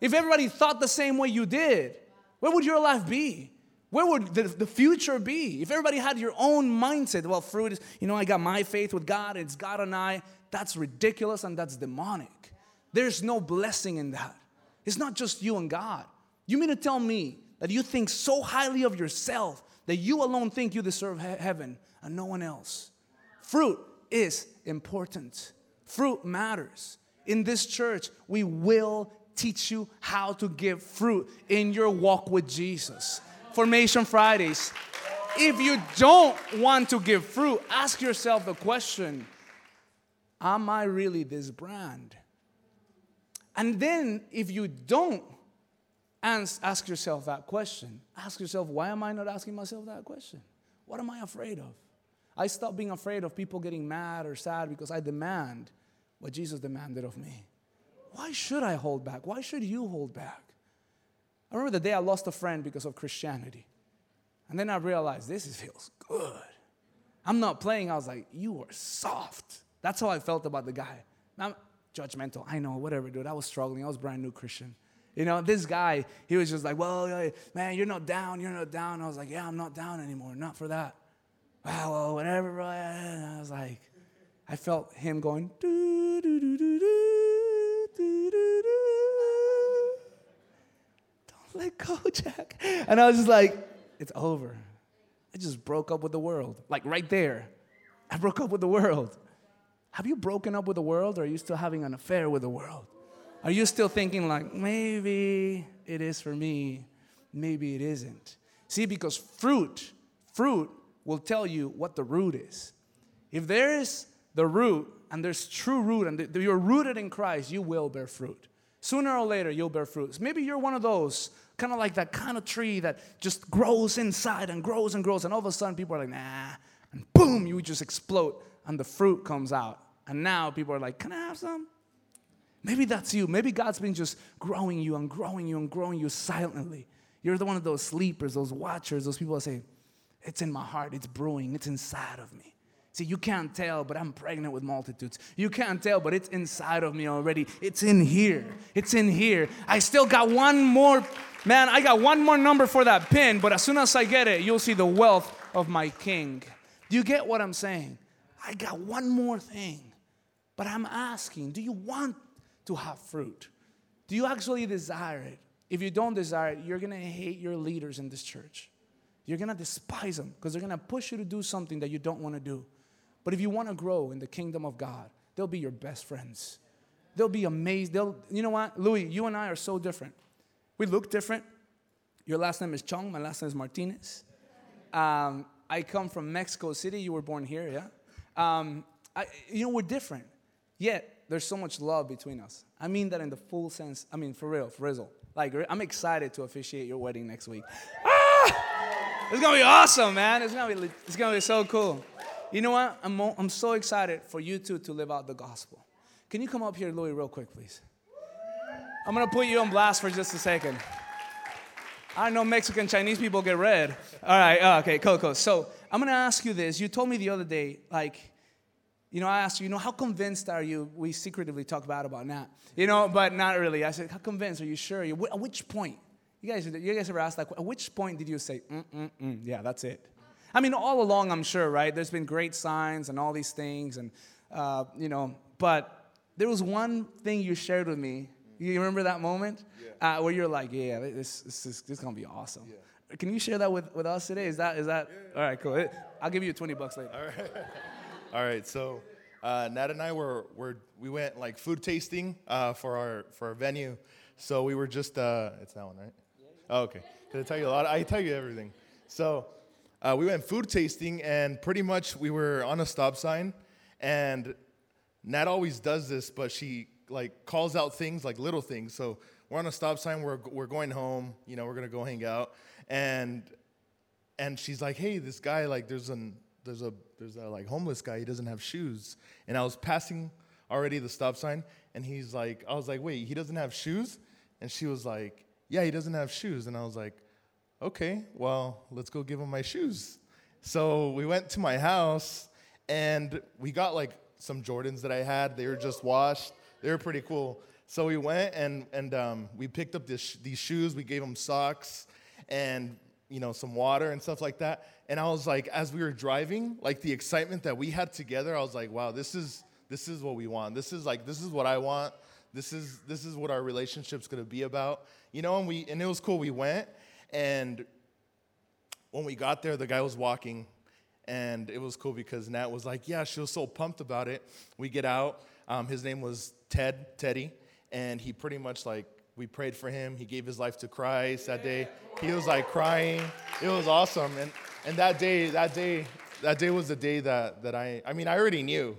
If everybody thought the same way you did, where would your life be? Where would the, the future be? If everybody had your own mindset, well, fruit is, you know, I got my faith with God, it's God and I, that's ridiculous and that's demonic. There's no blessing in that. It's not just you and God. You mean to tell me that you think so highly of yourself that you alone think you deserve he- heaven and no one else? Fruit is important, fruit matters. In this church, we will teach you how to give fruit in your walk with Jesus. Formation Fridays. If you don't want to give fruit, ask yourself the question Am I really this brand? And then, if you don't ask yourself that question, ask yourself, why am I not asking myself that question? What am I afraid of? I stopped being afraid of people getting mad or sad because I demand what Jesus demanded of me. Why should I hold back? Why should you hold back? I remember the day I lost a friend because of Christianity. And then I realized this feels good. I'm not playing. I was like, you are soft. That's how I felt about the guy. I'm judgmental. I know, whatever, dude. I was struggling. I was brand new Christian. You know, this guy, he was just like, well, man, you're not down. You're not down. I was like, yeah, I'm not down anymore. Not for that. Wow, well whatever. And I was like, I felt him going, doo, doo, doo, doo, doo, doo let go, Jack. And I was just like, it's over. I just broke up with the world. Like right there. I broke up with the world. Have you broken up with the world or are you still having an affair with the world? Are you still thinking, like, maybe it is for me, maybe it isn't? See, because fruit, fruit will tell you what the root is. If there is the root and there's true root and you're rooted in Christ, you will bear fruit. Sooner or later, you'll bear fruit. Maybe you're one of those, kind of like that kind of tree that just grows inside and grows and grows, and all of a sudden people are like, nah, and boom, you just explode, and the fruit comes out. And now people are like, can I have some? Maybe that's you. Maybe God's been just growing you and growing you and growing you silently. You're the one of those sleepers, those watchers, those people that say, it's in my heart, it's brewing, it's inside of me. See, you can't tell, but I'm pregnant with multitudes. You can't tell, but it's inside of me already. It's in here. It's in here. I still got one more, man, I got one more number for that pin, but as soon as I get it, you'll see the wealth of my king. Do you get what I'm saying? I got one more thing, but I'm asking, do you want to have fruit? Do you actually desire it? If you don't desire it, you're gonna hate your leaders in this church. You're gonna despise them because they're gonna push you to do something that you don't wanna do. But if you want to grow in the kingdom of God, they'll be your best friends. They'll be amazed. They'll, you know what, Louis, you and I are so different. We look different. Your last name is Chong, my last name is Martinez. Um, I come from Mexico City. You were born here, yeah? Um, I, you know, we're different. Yet, there's so much love between us. I mean that in the full sense. I mean, for real, for real. Like, I'm excited to officiate your wedding next week. Ah! It's gonna be awesome, man. It's gonna be, it's gonna be so cool. You know what? I'm, I'm so excited for you two to live out the gospel. Can you come up here, Louis, real quick, please? I'm gonna put you on blast for just a second. I know Mexican Chinese people get red. All right, oh, okay, cool, cool. So I'm gonna ask you this. You told me the other day, like, you know, I asked you, you know, how convinced are you? We secretively talk bad about that, you know, but not really. I said, how convinced? Are you sure? At which point? You guys, you guys ever asked that? At which point did you say, mm, mm, mm, yeah, that's it? I mean, all along, I'm sure, right? There's been great signs and all these things, and, uh, you know, but there was one thing you shared with me. You remember that moment? Yeah. Uh, where you're like, yeah, this, this, is, this is going to be awesome. Yeah. Can you share that with, with us today? Is that, is that, yeah, all right, cool. I'll give you 20 bucks later. All right. all right, so uh, Nat and I were, were, we went like food tasting uh, for, our, for our venue. So we were just, uh, it's that one, right? Oh, okay. Did I tell you a lot? I tell you everything. So uh, we went food tasting, and pretty much we were on a stop sign, and Nat always does this, but she like calls out things like little things. So we're on a stop sign, we're we're going home, you know, we're gonna go hang out, and and she's like, hey, this guy like there's an there's a there's a like homeless guy, he doesn't have shoes, and I was passing already the stop sign, and he's like, I was like, wait, he doesn't have shoes, and she was like, yeah, he doesn't have shoes, and I was like okay, well, let's go give him my shoes. So we went to my house and we got like some Jordans that I had. They were just washed. They were pretty cool. So we went and, and um, we picked up this, these shoes. We gave him socks and you know some water and stuff like that. And I was like, as we were driving, like the excitement that we had together, I was like, wow, this is this is what we want. This is like this is what I want. This is this is what our relationship's gonna be about. You know, and we and it was cool. We went and when we got there, the guy was walking, and it was cool because Nat was like, Yeah, she was so pumped about it. We get out. Um, his name was Ted, Teddy, and he pretty much like, we prayed for him. He gave his life to Christ that day. He was like crying. It was awesome. And, and that day, that day, that day was the day that, that I, I mean, I already knew,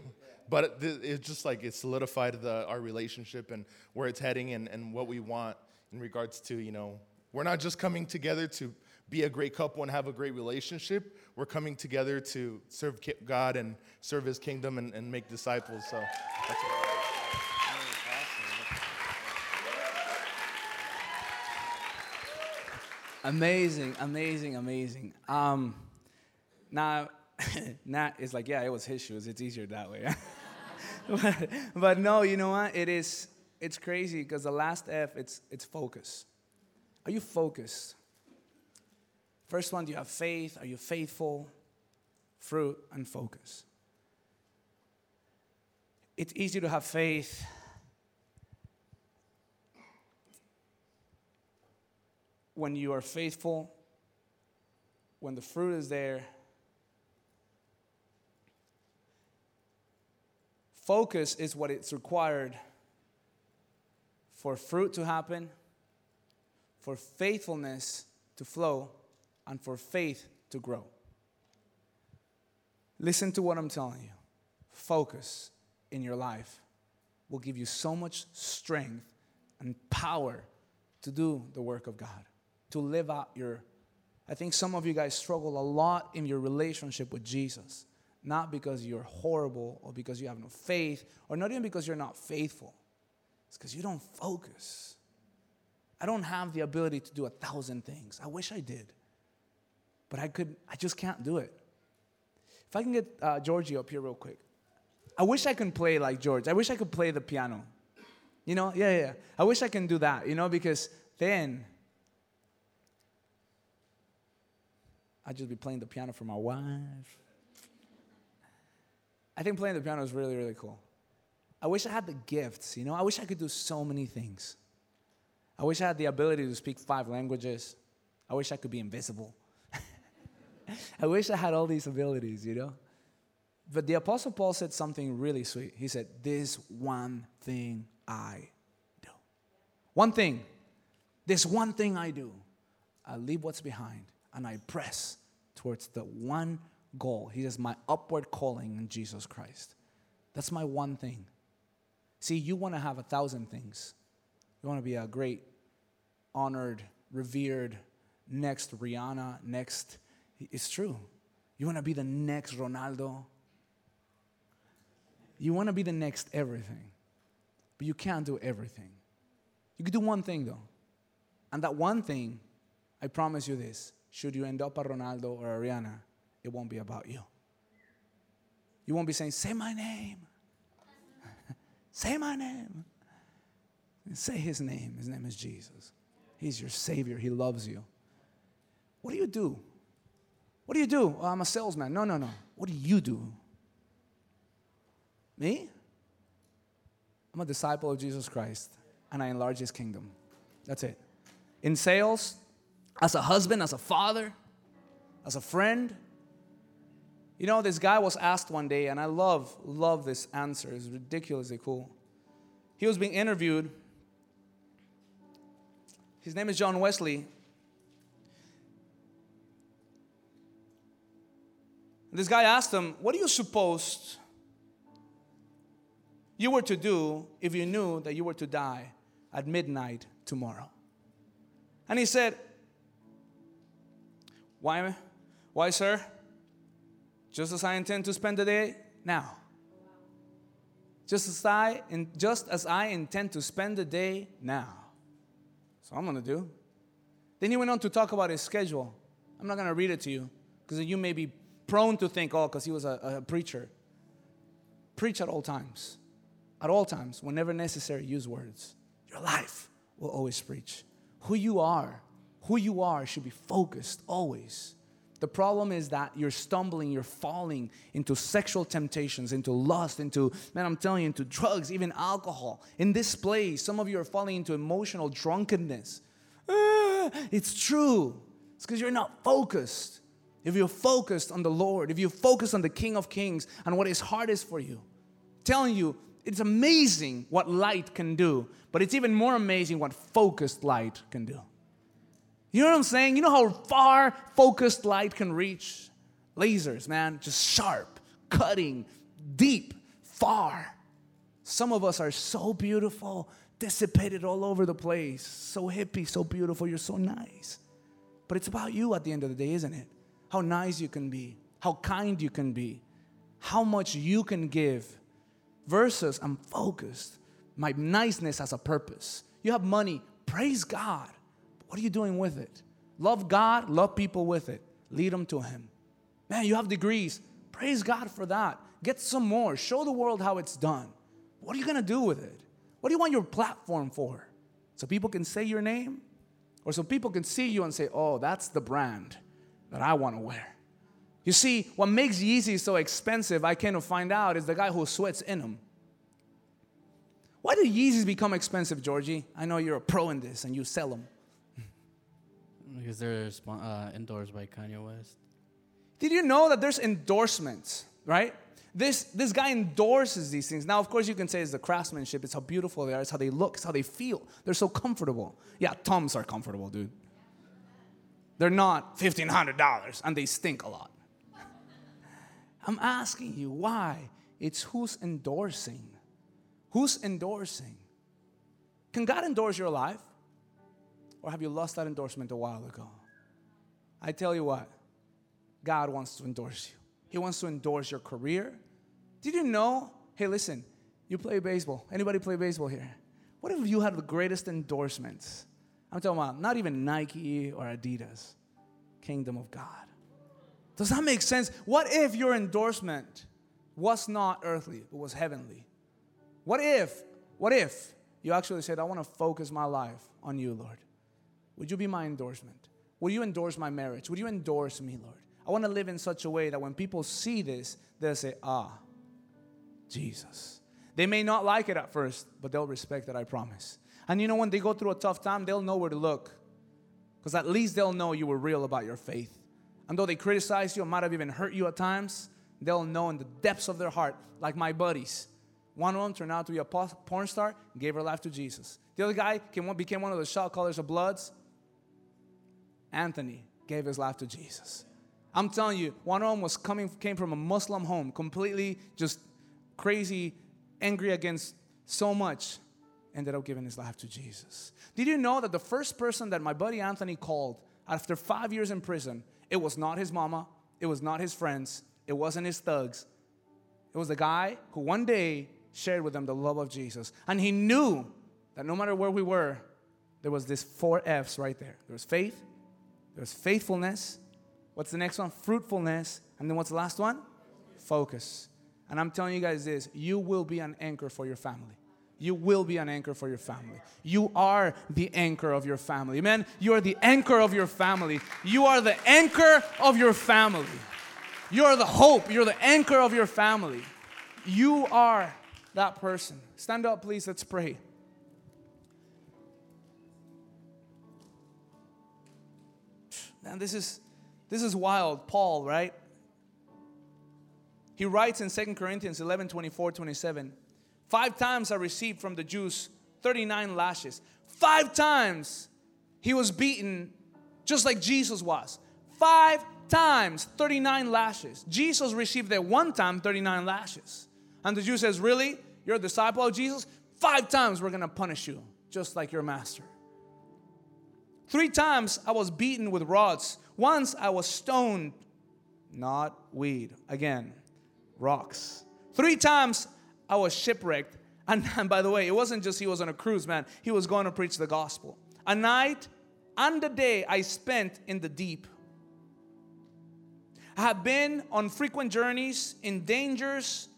but it, it just like, it solidified the, our relationship and where it's heading and, and what we want in regards to, you know, we're not just coming together to be a great couple and have a great relationship. We're coming together to serve God and serve His kingdom and, and make disciples. So that's Amazing, amazing, amazing. Um, now, Nat is like, yeah, it was his shoes. It's easier that way. but, but no, you know what? It is. It's crazy because the last F, it's it's focus. Are you focused? First one, do you have faith? Are you faithful? Fruit and focus. It's easy to have faith. When you are faithful, when the fruit is there, Focus is what it's required for fruit to happen, for faithfulness to flow, and for faith to grow. Listen to what I'm telling you. Focus in your life will give you so much strength and power to do the work of God, to live out your. I think some of you guys struggle a lot in your relationship with Jesus, not because you're horrible or because you have no faith, or not even because you're not faithful. It's because you don't focus. I don't have the ability to do a thousand things. I wish I did, but I could. I just can't do it. If I can get uh, Georgie up here real quick. I wish I could play like George. I wish I could play the piano. You know, yeah, yeah. I wish I can do that, you know, because then I'd just be playing the piano for my wife. I think playing the piano is really, really cool. I wish I had the gifts, you know, I wish I could do so many things. I wish I had the ability to speak five languages. I wish I could be invisible. I wish I had all these abilities, you know? But the Apostle Paul said something really sweet. He said, This one thing I do. One thing. This one thing I do. I leave what's behind and I press towards the one goal. He says, My upward calling in Jesus Christ. That's my one thing. See, you want to have a thousand things. You want to be a great, honored, revered, next Rihanna, next. It's true. You want to be the next Ronaldo. You want to be the next everything. But you can't do everything. You can do one thing though. And that one thing, I promise you this should you end up a Ronaldo or a Rihanna, it won't be about you. You won't be saying, Say my name. Say my name. Say his name. His name is Jesus. He's your Savior. He loves you. What do you do? What do you do? Oh, I'm a salesman. No, no, no. What do you do? Me? I'm a disciple of Jesus Christ and I enlarge his kingdom. That's it. In sales, as a husband, as a father, as a friend. You know, this guy was asked one day, and I love, love this answer. It's ridiculously cool. He was being interviewed. His name is John Wesley. This guy asked him, What do you suppose you were to do if you knew that you were to die at midnight tomorrow? And he said, Why, why, sir? Just as I intend to spend the day now. Just as I just as I intend to spend the day now. So I'm gonna do. Then he went on to talk about his schedule. I'm not gonna read it to you because you may be prone to think, oh, because he was a, a preacher. Preach at all times. At all times, whenever necessary, use words. Your life will always preach. Who you are, who you are should be focused always. The problem is that you're stumbling, you're falling into sexual temptations, into lust, into, man, I'm telling you, into drugs, even alcohol. In this place, some of you are falling into emotional drunkenness. Ah, it's true. It's because you're not focused if you're focused on the Lord, if you focus on the King of Kings and what is for you, telling you it's amazing what light can do, but it's even more amazing what focused light can do. You know what I'm saying? You know how far focused light can reach? Lasers, man, just sharp, cutting, deep, far. Some of us are so beautiful, dissipated all over the place, so hippie, so beautiful, you're so nice. But it's about you at the end of the day, isn't it? how nice you can be, how kind you can be, how much you can give, versus I'm focused. My niceness has a purpose. You have money, praise God. What are you doing with it? Love God, love people with it. Lead them to Him. Man, you have degrees, praise God for that. Get some more, show the world how it's done. What are you gonna do with it? What do you want your platform for? So people can say your name? Or so people can see you and say, oh, that's the brand that I want to wear. You see, what makes Yeezy so expensive, I came to find out, is the guy who sweats in them. Why do Yeezys become expensive, Georgie? I know you're a pro in this and you sell them. Because they're uh, endorsed by Kanye West. Did you know that there's endorsements, right? This, this guy endorses these things. Now, of course, you can say it's the craftsmanship, it's how beautiful they are, it's how they look, it's how they feel. They're so comfortable. Yeah, Toms are comfortable, dude. They're not $1,500 and they stink a lot. I'm asking you why? It's who's endorsing. Who's endorsing? Can God endorse your life? Or have you lost that endorsement a while ago? I tell you what, God wants to endorse you. He wants to endorse your career. Did you know? Hey, listen, you play baseball. Anybody play baseball here? What if you had the greatest endorsements? I'm talking about not even Nike or Adidas, Kingdom of God. Does that make sense? What if your endorsement was not earthly, but was heavenly? What if, what if you actually said, I want to focus my life on you, Lord? Would you be my endorsement? Would you endorse my marriage? Would you endorse me, Lord? I want to live in such a way that when people see this, they'll say, Ah, Jesus. They may not like it at first, but they'll respect it, I promise. And you know, when they go through a tough time, they'll know where to look. Because at least they'll know you were real about your faith. And though they criticize you, might have even hurt you at times, they'll know in the depths of their heart, like my buddies. One of them turned out to be a porn star, gave her life to Jesus. The other guy became one of the shot callers of Bloods. Anthony gave his life to Jesus. I'm telling you, one of them was coming, came from a Muslim home, completely just crazy, angry against so much, ended up giving his life to Jesus. Did you know that the first person that my buddy Anthony called after five years in prison, it was not his mama, it was not his friends, it wasn't his thugs. It was the guy who one day shared with them the love of Jesus. And he knew that no matter where we were, there was this four F's right there. There was faith, there was faithfulness, What's the next one? Fruitfulness. And then what's the last one? Focus. And I'm telling you guys this you will be an anchor for your family. You will be an anchor for your family. You are the anchor of your family. Amen. You are the anchor of your family. You are the anchor of your family. You are the hope. You're the anchor of your family. You are that person. Stand up, please. Let's pray. Man, this is this is wild. Paul, right? He writes in 2 Corinthians 11 24, 27. Five times I received from the Jews 39 lashes. Five times he was beaten just like Jesus was. Five times 39 lashes. Jesus received at one time 39 lashes. And the Jew says, Really? You're a disciple of Jesus? Five times we're gonna punish you, just like your master. Three times I was beaten with rods. Once I was stoned, not weed. Again, rocks. Three times I was shipwrecked. And, and, by the way, it wasn't just he was on a cruise, man. He was going to preach the gospel. A night and a day I spent in the deep. I have been on frequent journeys in dangers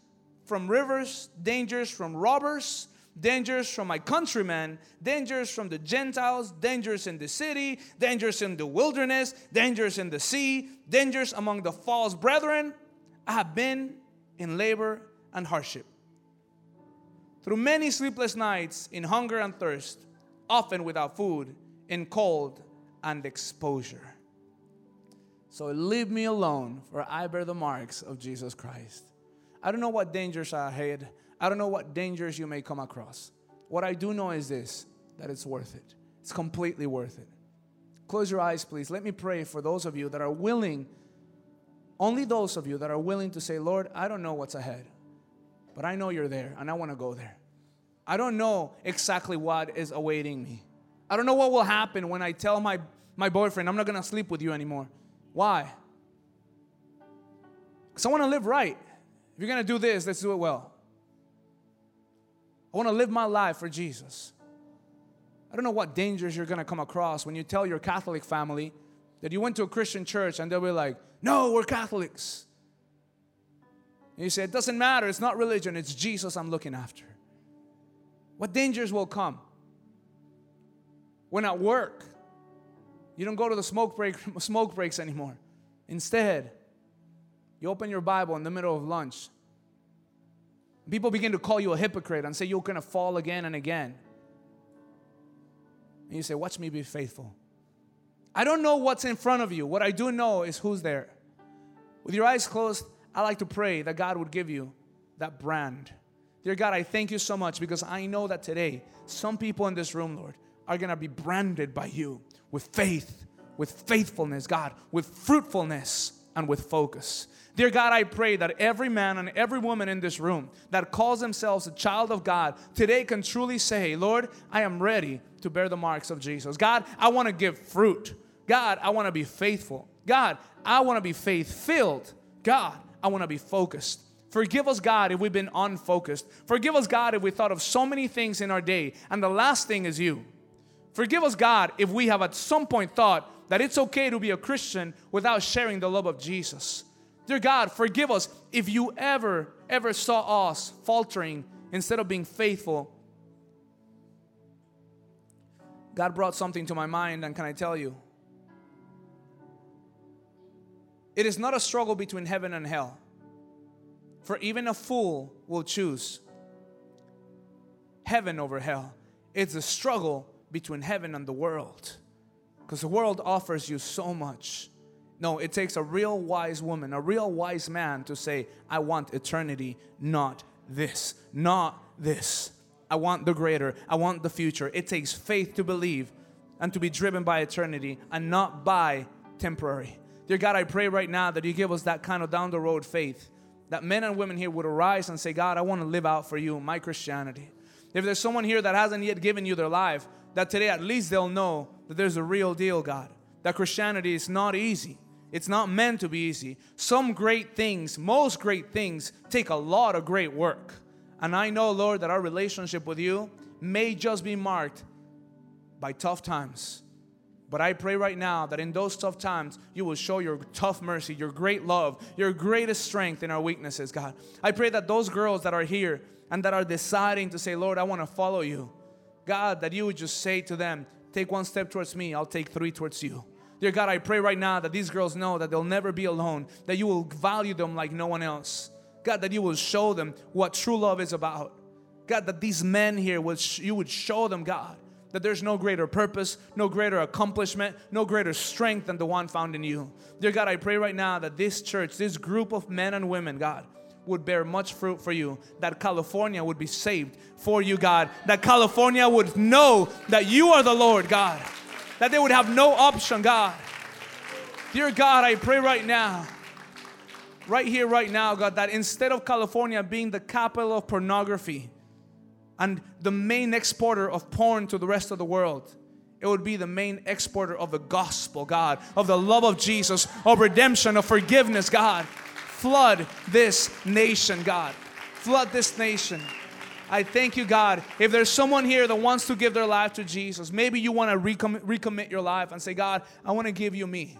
from rivers, dangers from robbers, dangers from my countrymen, dangers from the Gentiles, dangers in the city, dangers in the wilderness, dangers in the sea, dangers among the false brethren. I have been in labor and hardship. Through many sleepless nights, in hunger and thirst, often without food, in cold and exposure. So leave me alone, for I bear the marks of Jesus Christ. I don't know what dangers are ahead. I don't know what dangers you may come across. What I do know is this that it's worth it. It's completely worth it. Close your eyes, please. Let me pray for those of you that are willing, only those of you that are willing to say, Lord, I don't know what's ahead, but I know you're there and I want to go there. I don't know exactly what is awaiting me. I don't know what will happen when I tell my, my boyfriend, I'm not going to sleep with you anymore. Why? Because I want to live right. If you're going to do this, let's do it well. I want to live my life for Jesus. I don't know what dangers you're going to come across when you tell your Catholic family that you went to a Christian church and they'll be like, no, we're Catholics. And you say, it doesn't matter. It's not religion. It's Jesus I'm looking after. What dangers will come? When at work, you don't go to the smoke, break, smoke breaks anymore. Instead, you open your Bible in the middle of lunch People begin to call you a hypocrite and say you're going to fall again and again. And you say, Watch me be faithful. I don't know what's in front of you. What I do know is who's there. With your eyes closed, I like to pray that God would give you that brand. Dear God, I thank you so much because I know that today some people in this room, Lord, are going to be branded by you with faith, with faithfulness, God, with fruitfulness, and with focus. Dear God, I pray that every man and every woman in this room that calls themselves a child of God today can truly say, Lord, I am ready to bear the marks of Jesus. God, I want to give fruit. God, I want to be faithful. God, I want to be faith filled. God, I want to be focused. Forgive us, God, if we've been unfocused. Forgive us, God, if we thought of so many things in our day, and the last thing is you. Forgive us, God, if we have at some point thought that it's okay to be a Christian without sharing the love of Jesus. Dear God, forgive us if you ever, ever saw us faltering instead of being faithful. God brought something to my mind, and can I tell you? It is not a struggle between heaven and hell, for even a fool will choose heaven over hell. It's a struggle between heaven and the world, because the world offers you so much. No, it takes a real wise woman, a real wise man to say, I want eternity, not this, not this. I want the greater, I want the future. It takes faith to believe and to be driven by eternity and not by temporary. Dear God, I pray right now that you give us that kind of down the road faith. That men and women here would arise and say, God, I want to live out for you my Christianity. If there's someone here that hasn't yet given you their life, that today at least they'll know that there's a real deal, God. That Christianity is not easy. It's not meant to be easy. Some great things, most great things, take a lot of great work. And I know, Lord, that our relationship with you may just be marked by tough times. But I pray right now that in those tough times, you will show your tough mercy, your great love, your greatest strength in our weaknesses, God. I pray that those girls that are here and that are deciding to say, Lord, I want to follow you, God, that you would just say to them, Take one step towards me, I'll take three towards you. Dear God, I pray right now that these girls know that they'll never be alone, that you will value them like no one else. God, that you will show them what true love is about. God, that these men here, would sh- you would show them, God, that there's no greater purpose, no greater accomplishment, no greater strength than the one found in you. Dear God, I pray right now that this church, this group of men and women, God, would bear much fruit for you, that California would be saved for you, God, that California would know that you are the Lord, God, that they would have no option, God. Dear God, I pray right now, right here, right now, God, that instead of California being the capital of pornography and the main exporter of porn to the rest of the world, it would be the main exporter of the gospel, God, of the love of Jesus, of redemption, of forgiveness, God. Flood this nation, God. Flood this nation. I thank you, God. If there's someone here that wants to give their life to Jesus, maybe you want to recommit, recommit your life and say, God, I want to give you me.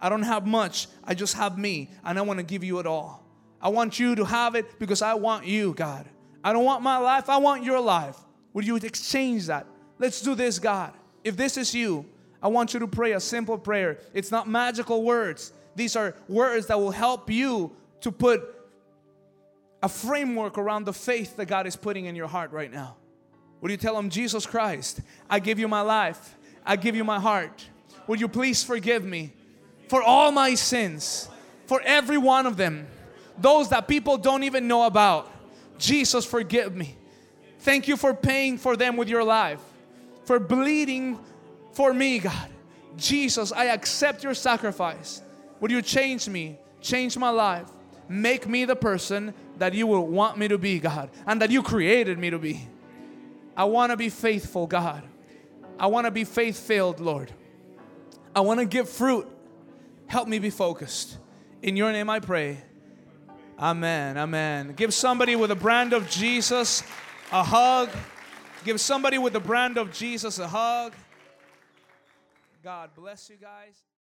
I don't have much, I just have me, and I want to give you it all. I want you to have it because I want you, God. I don't want my life, I want your life. Would you exchange that? Let's do this, God. If this is you, I want you to pray a simple prayer. It's not magical words, these are words that will help you to put a framework around the faith that God is putting in your heart right now. Would you tell Him, Jesus Christ, I give you my life, I give you my heart. Would you please forgive me for all my sins, for every one of them, those that people don't even know about? Jesus, forgive me. Thank you for paying for them with your life, for bleeding for me, God. Jesus, I accept your sacrifice. Would you change me, change my life, make me the person that you will want me to be, God, and that you created me to be? I want to be faithful, God. I want to be faith filled, Lord. I want to give fruit. Help me be focused. In your name I pray. Amen. Amen. Give somebody with a brand of Jesus a hug. Give somebody with the brand of Jesus a hug. God bless you guys.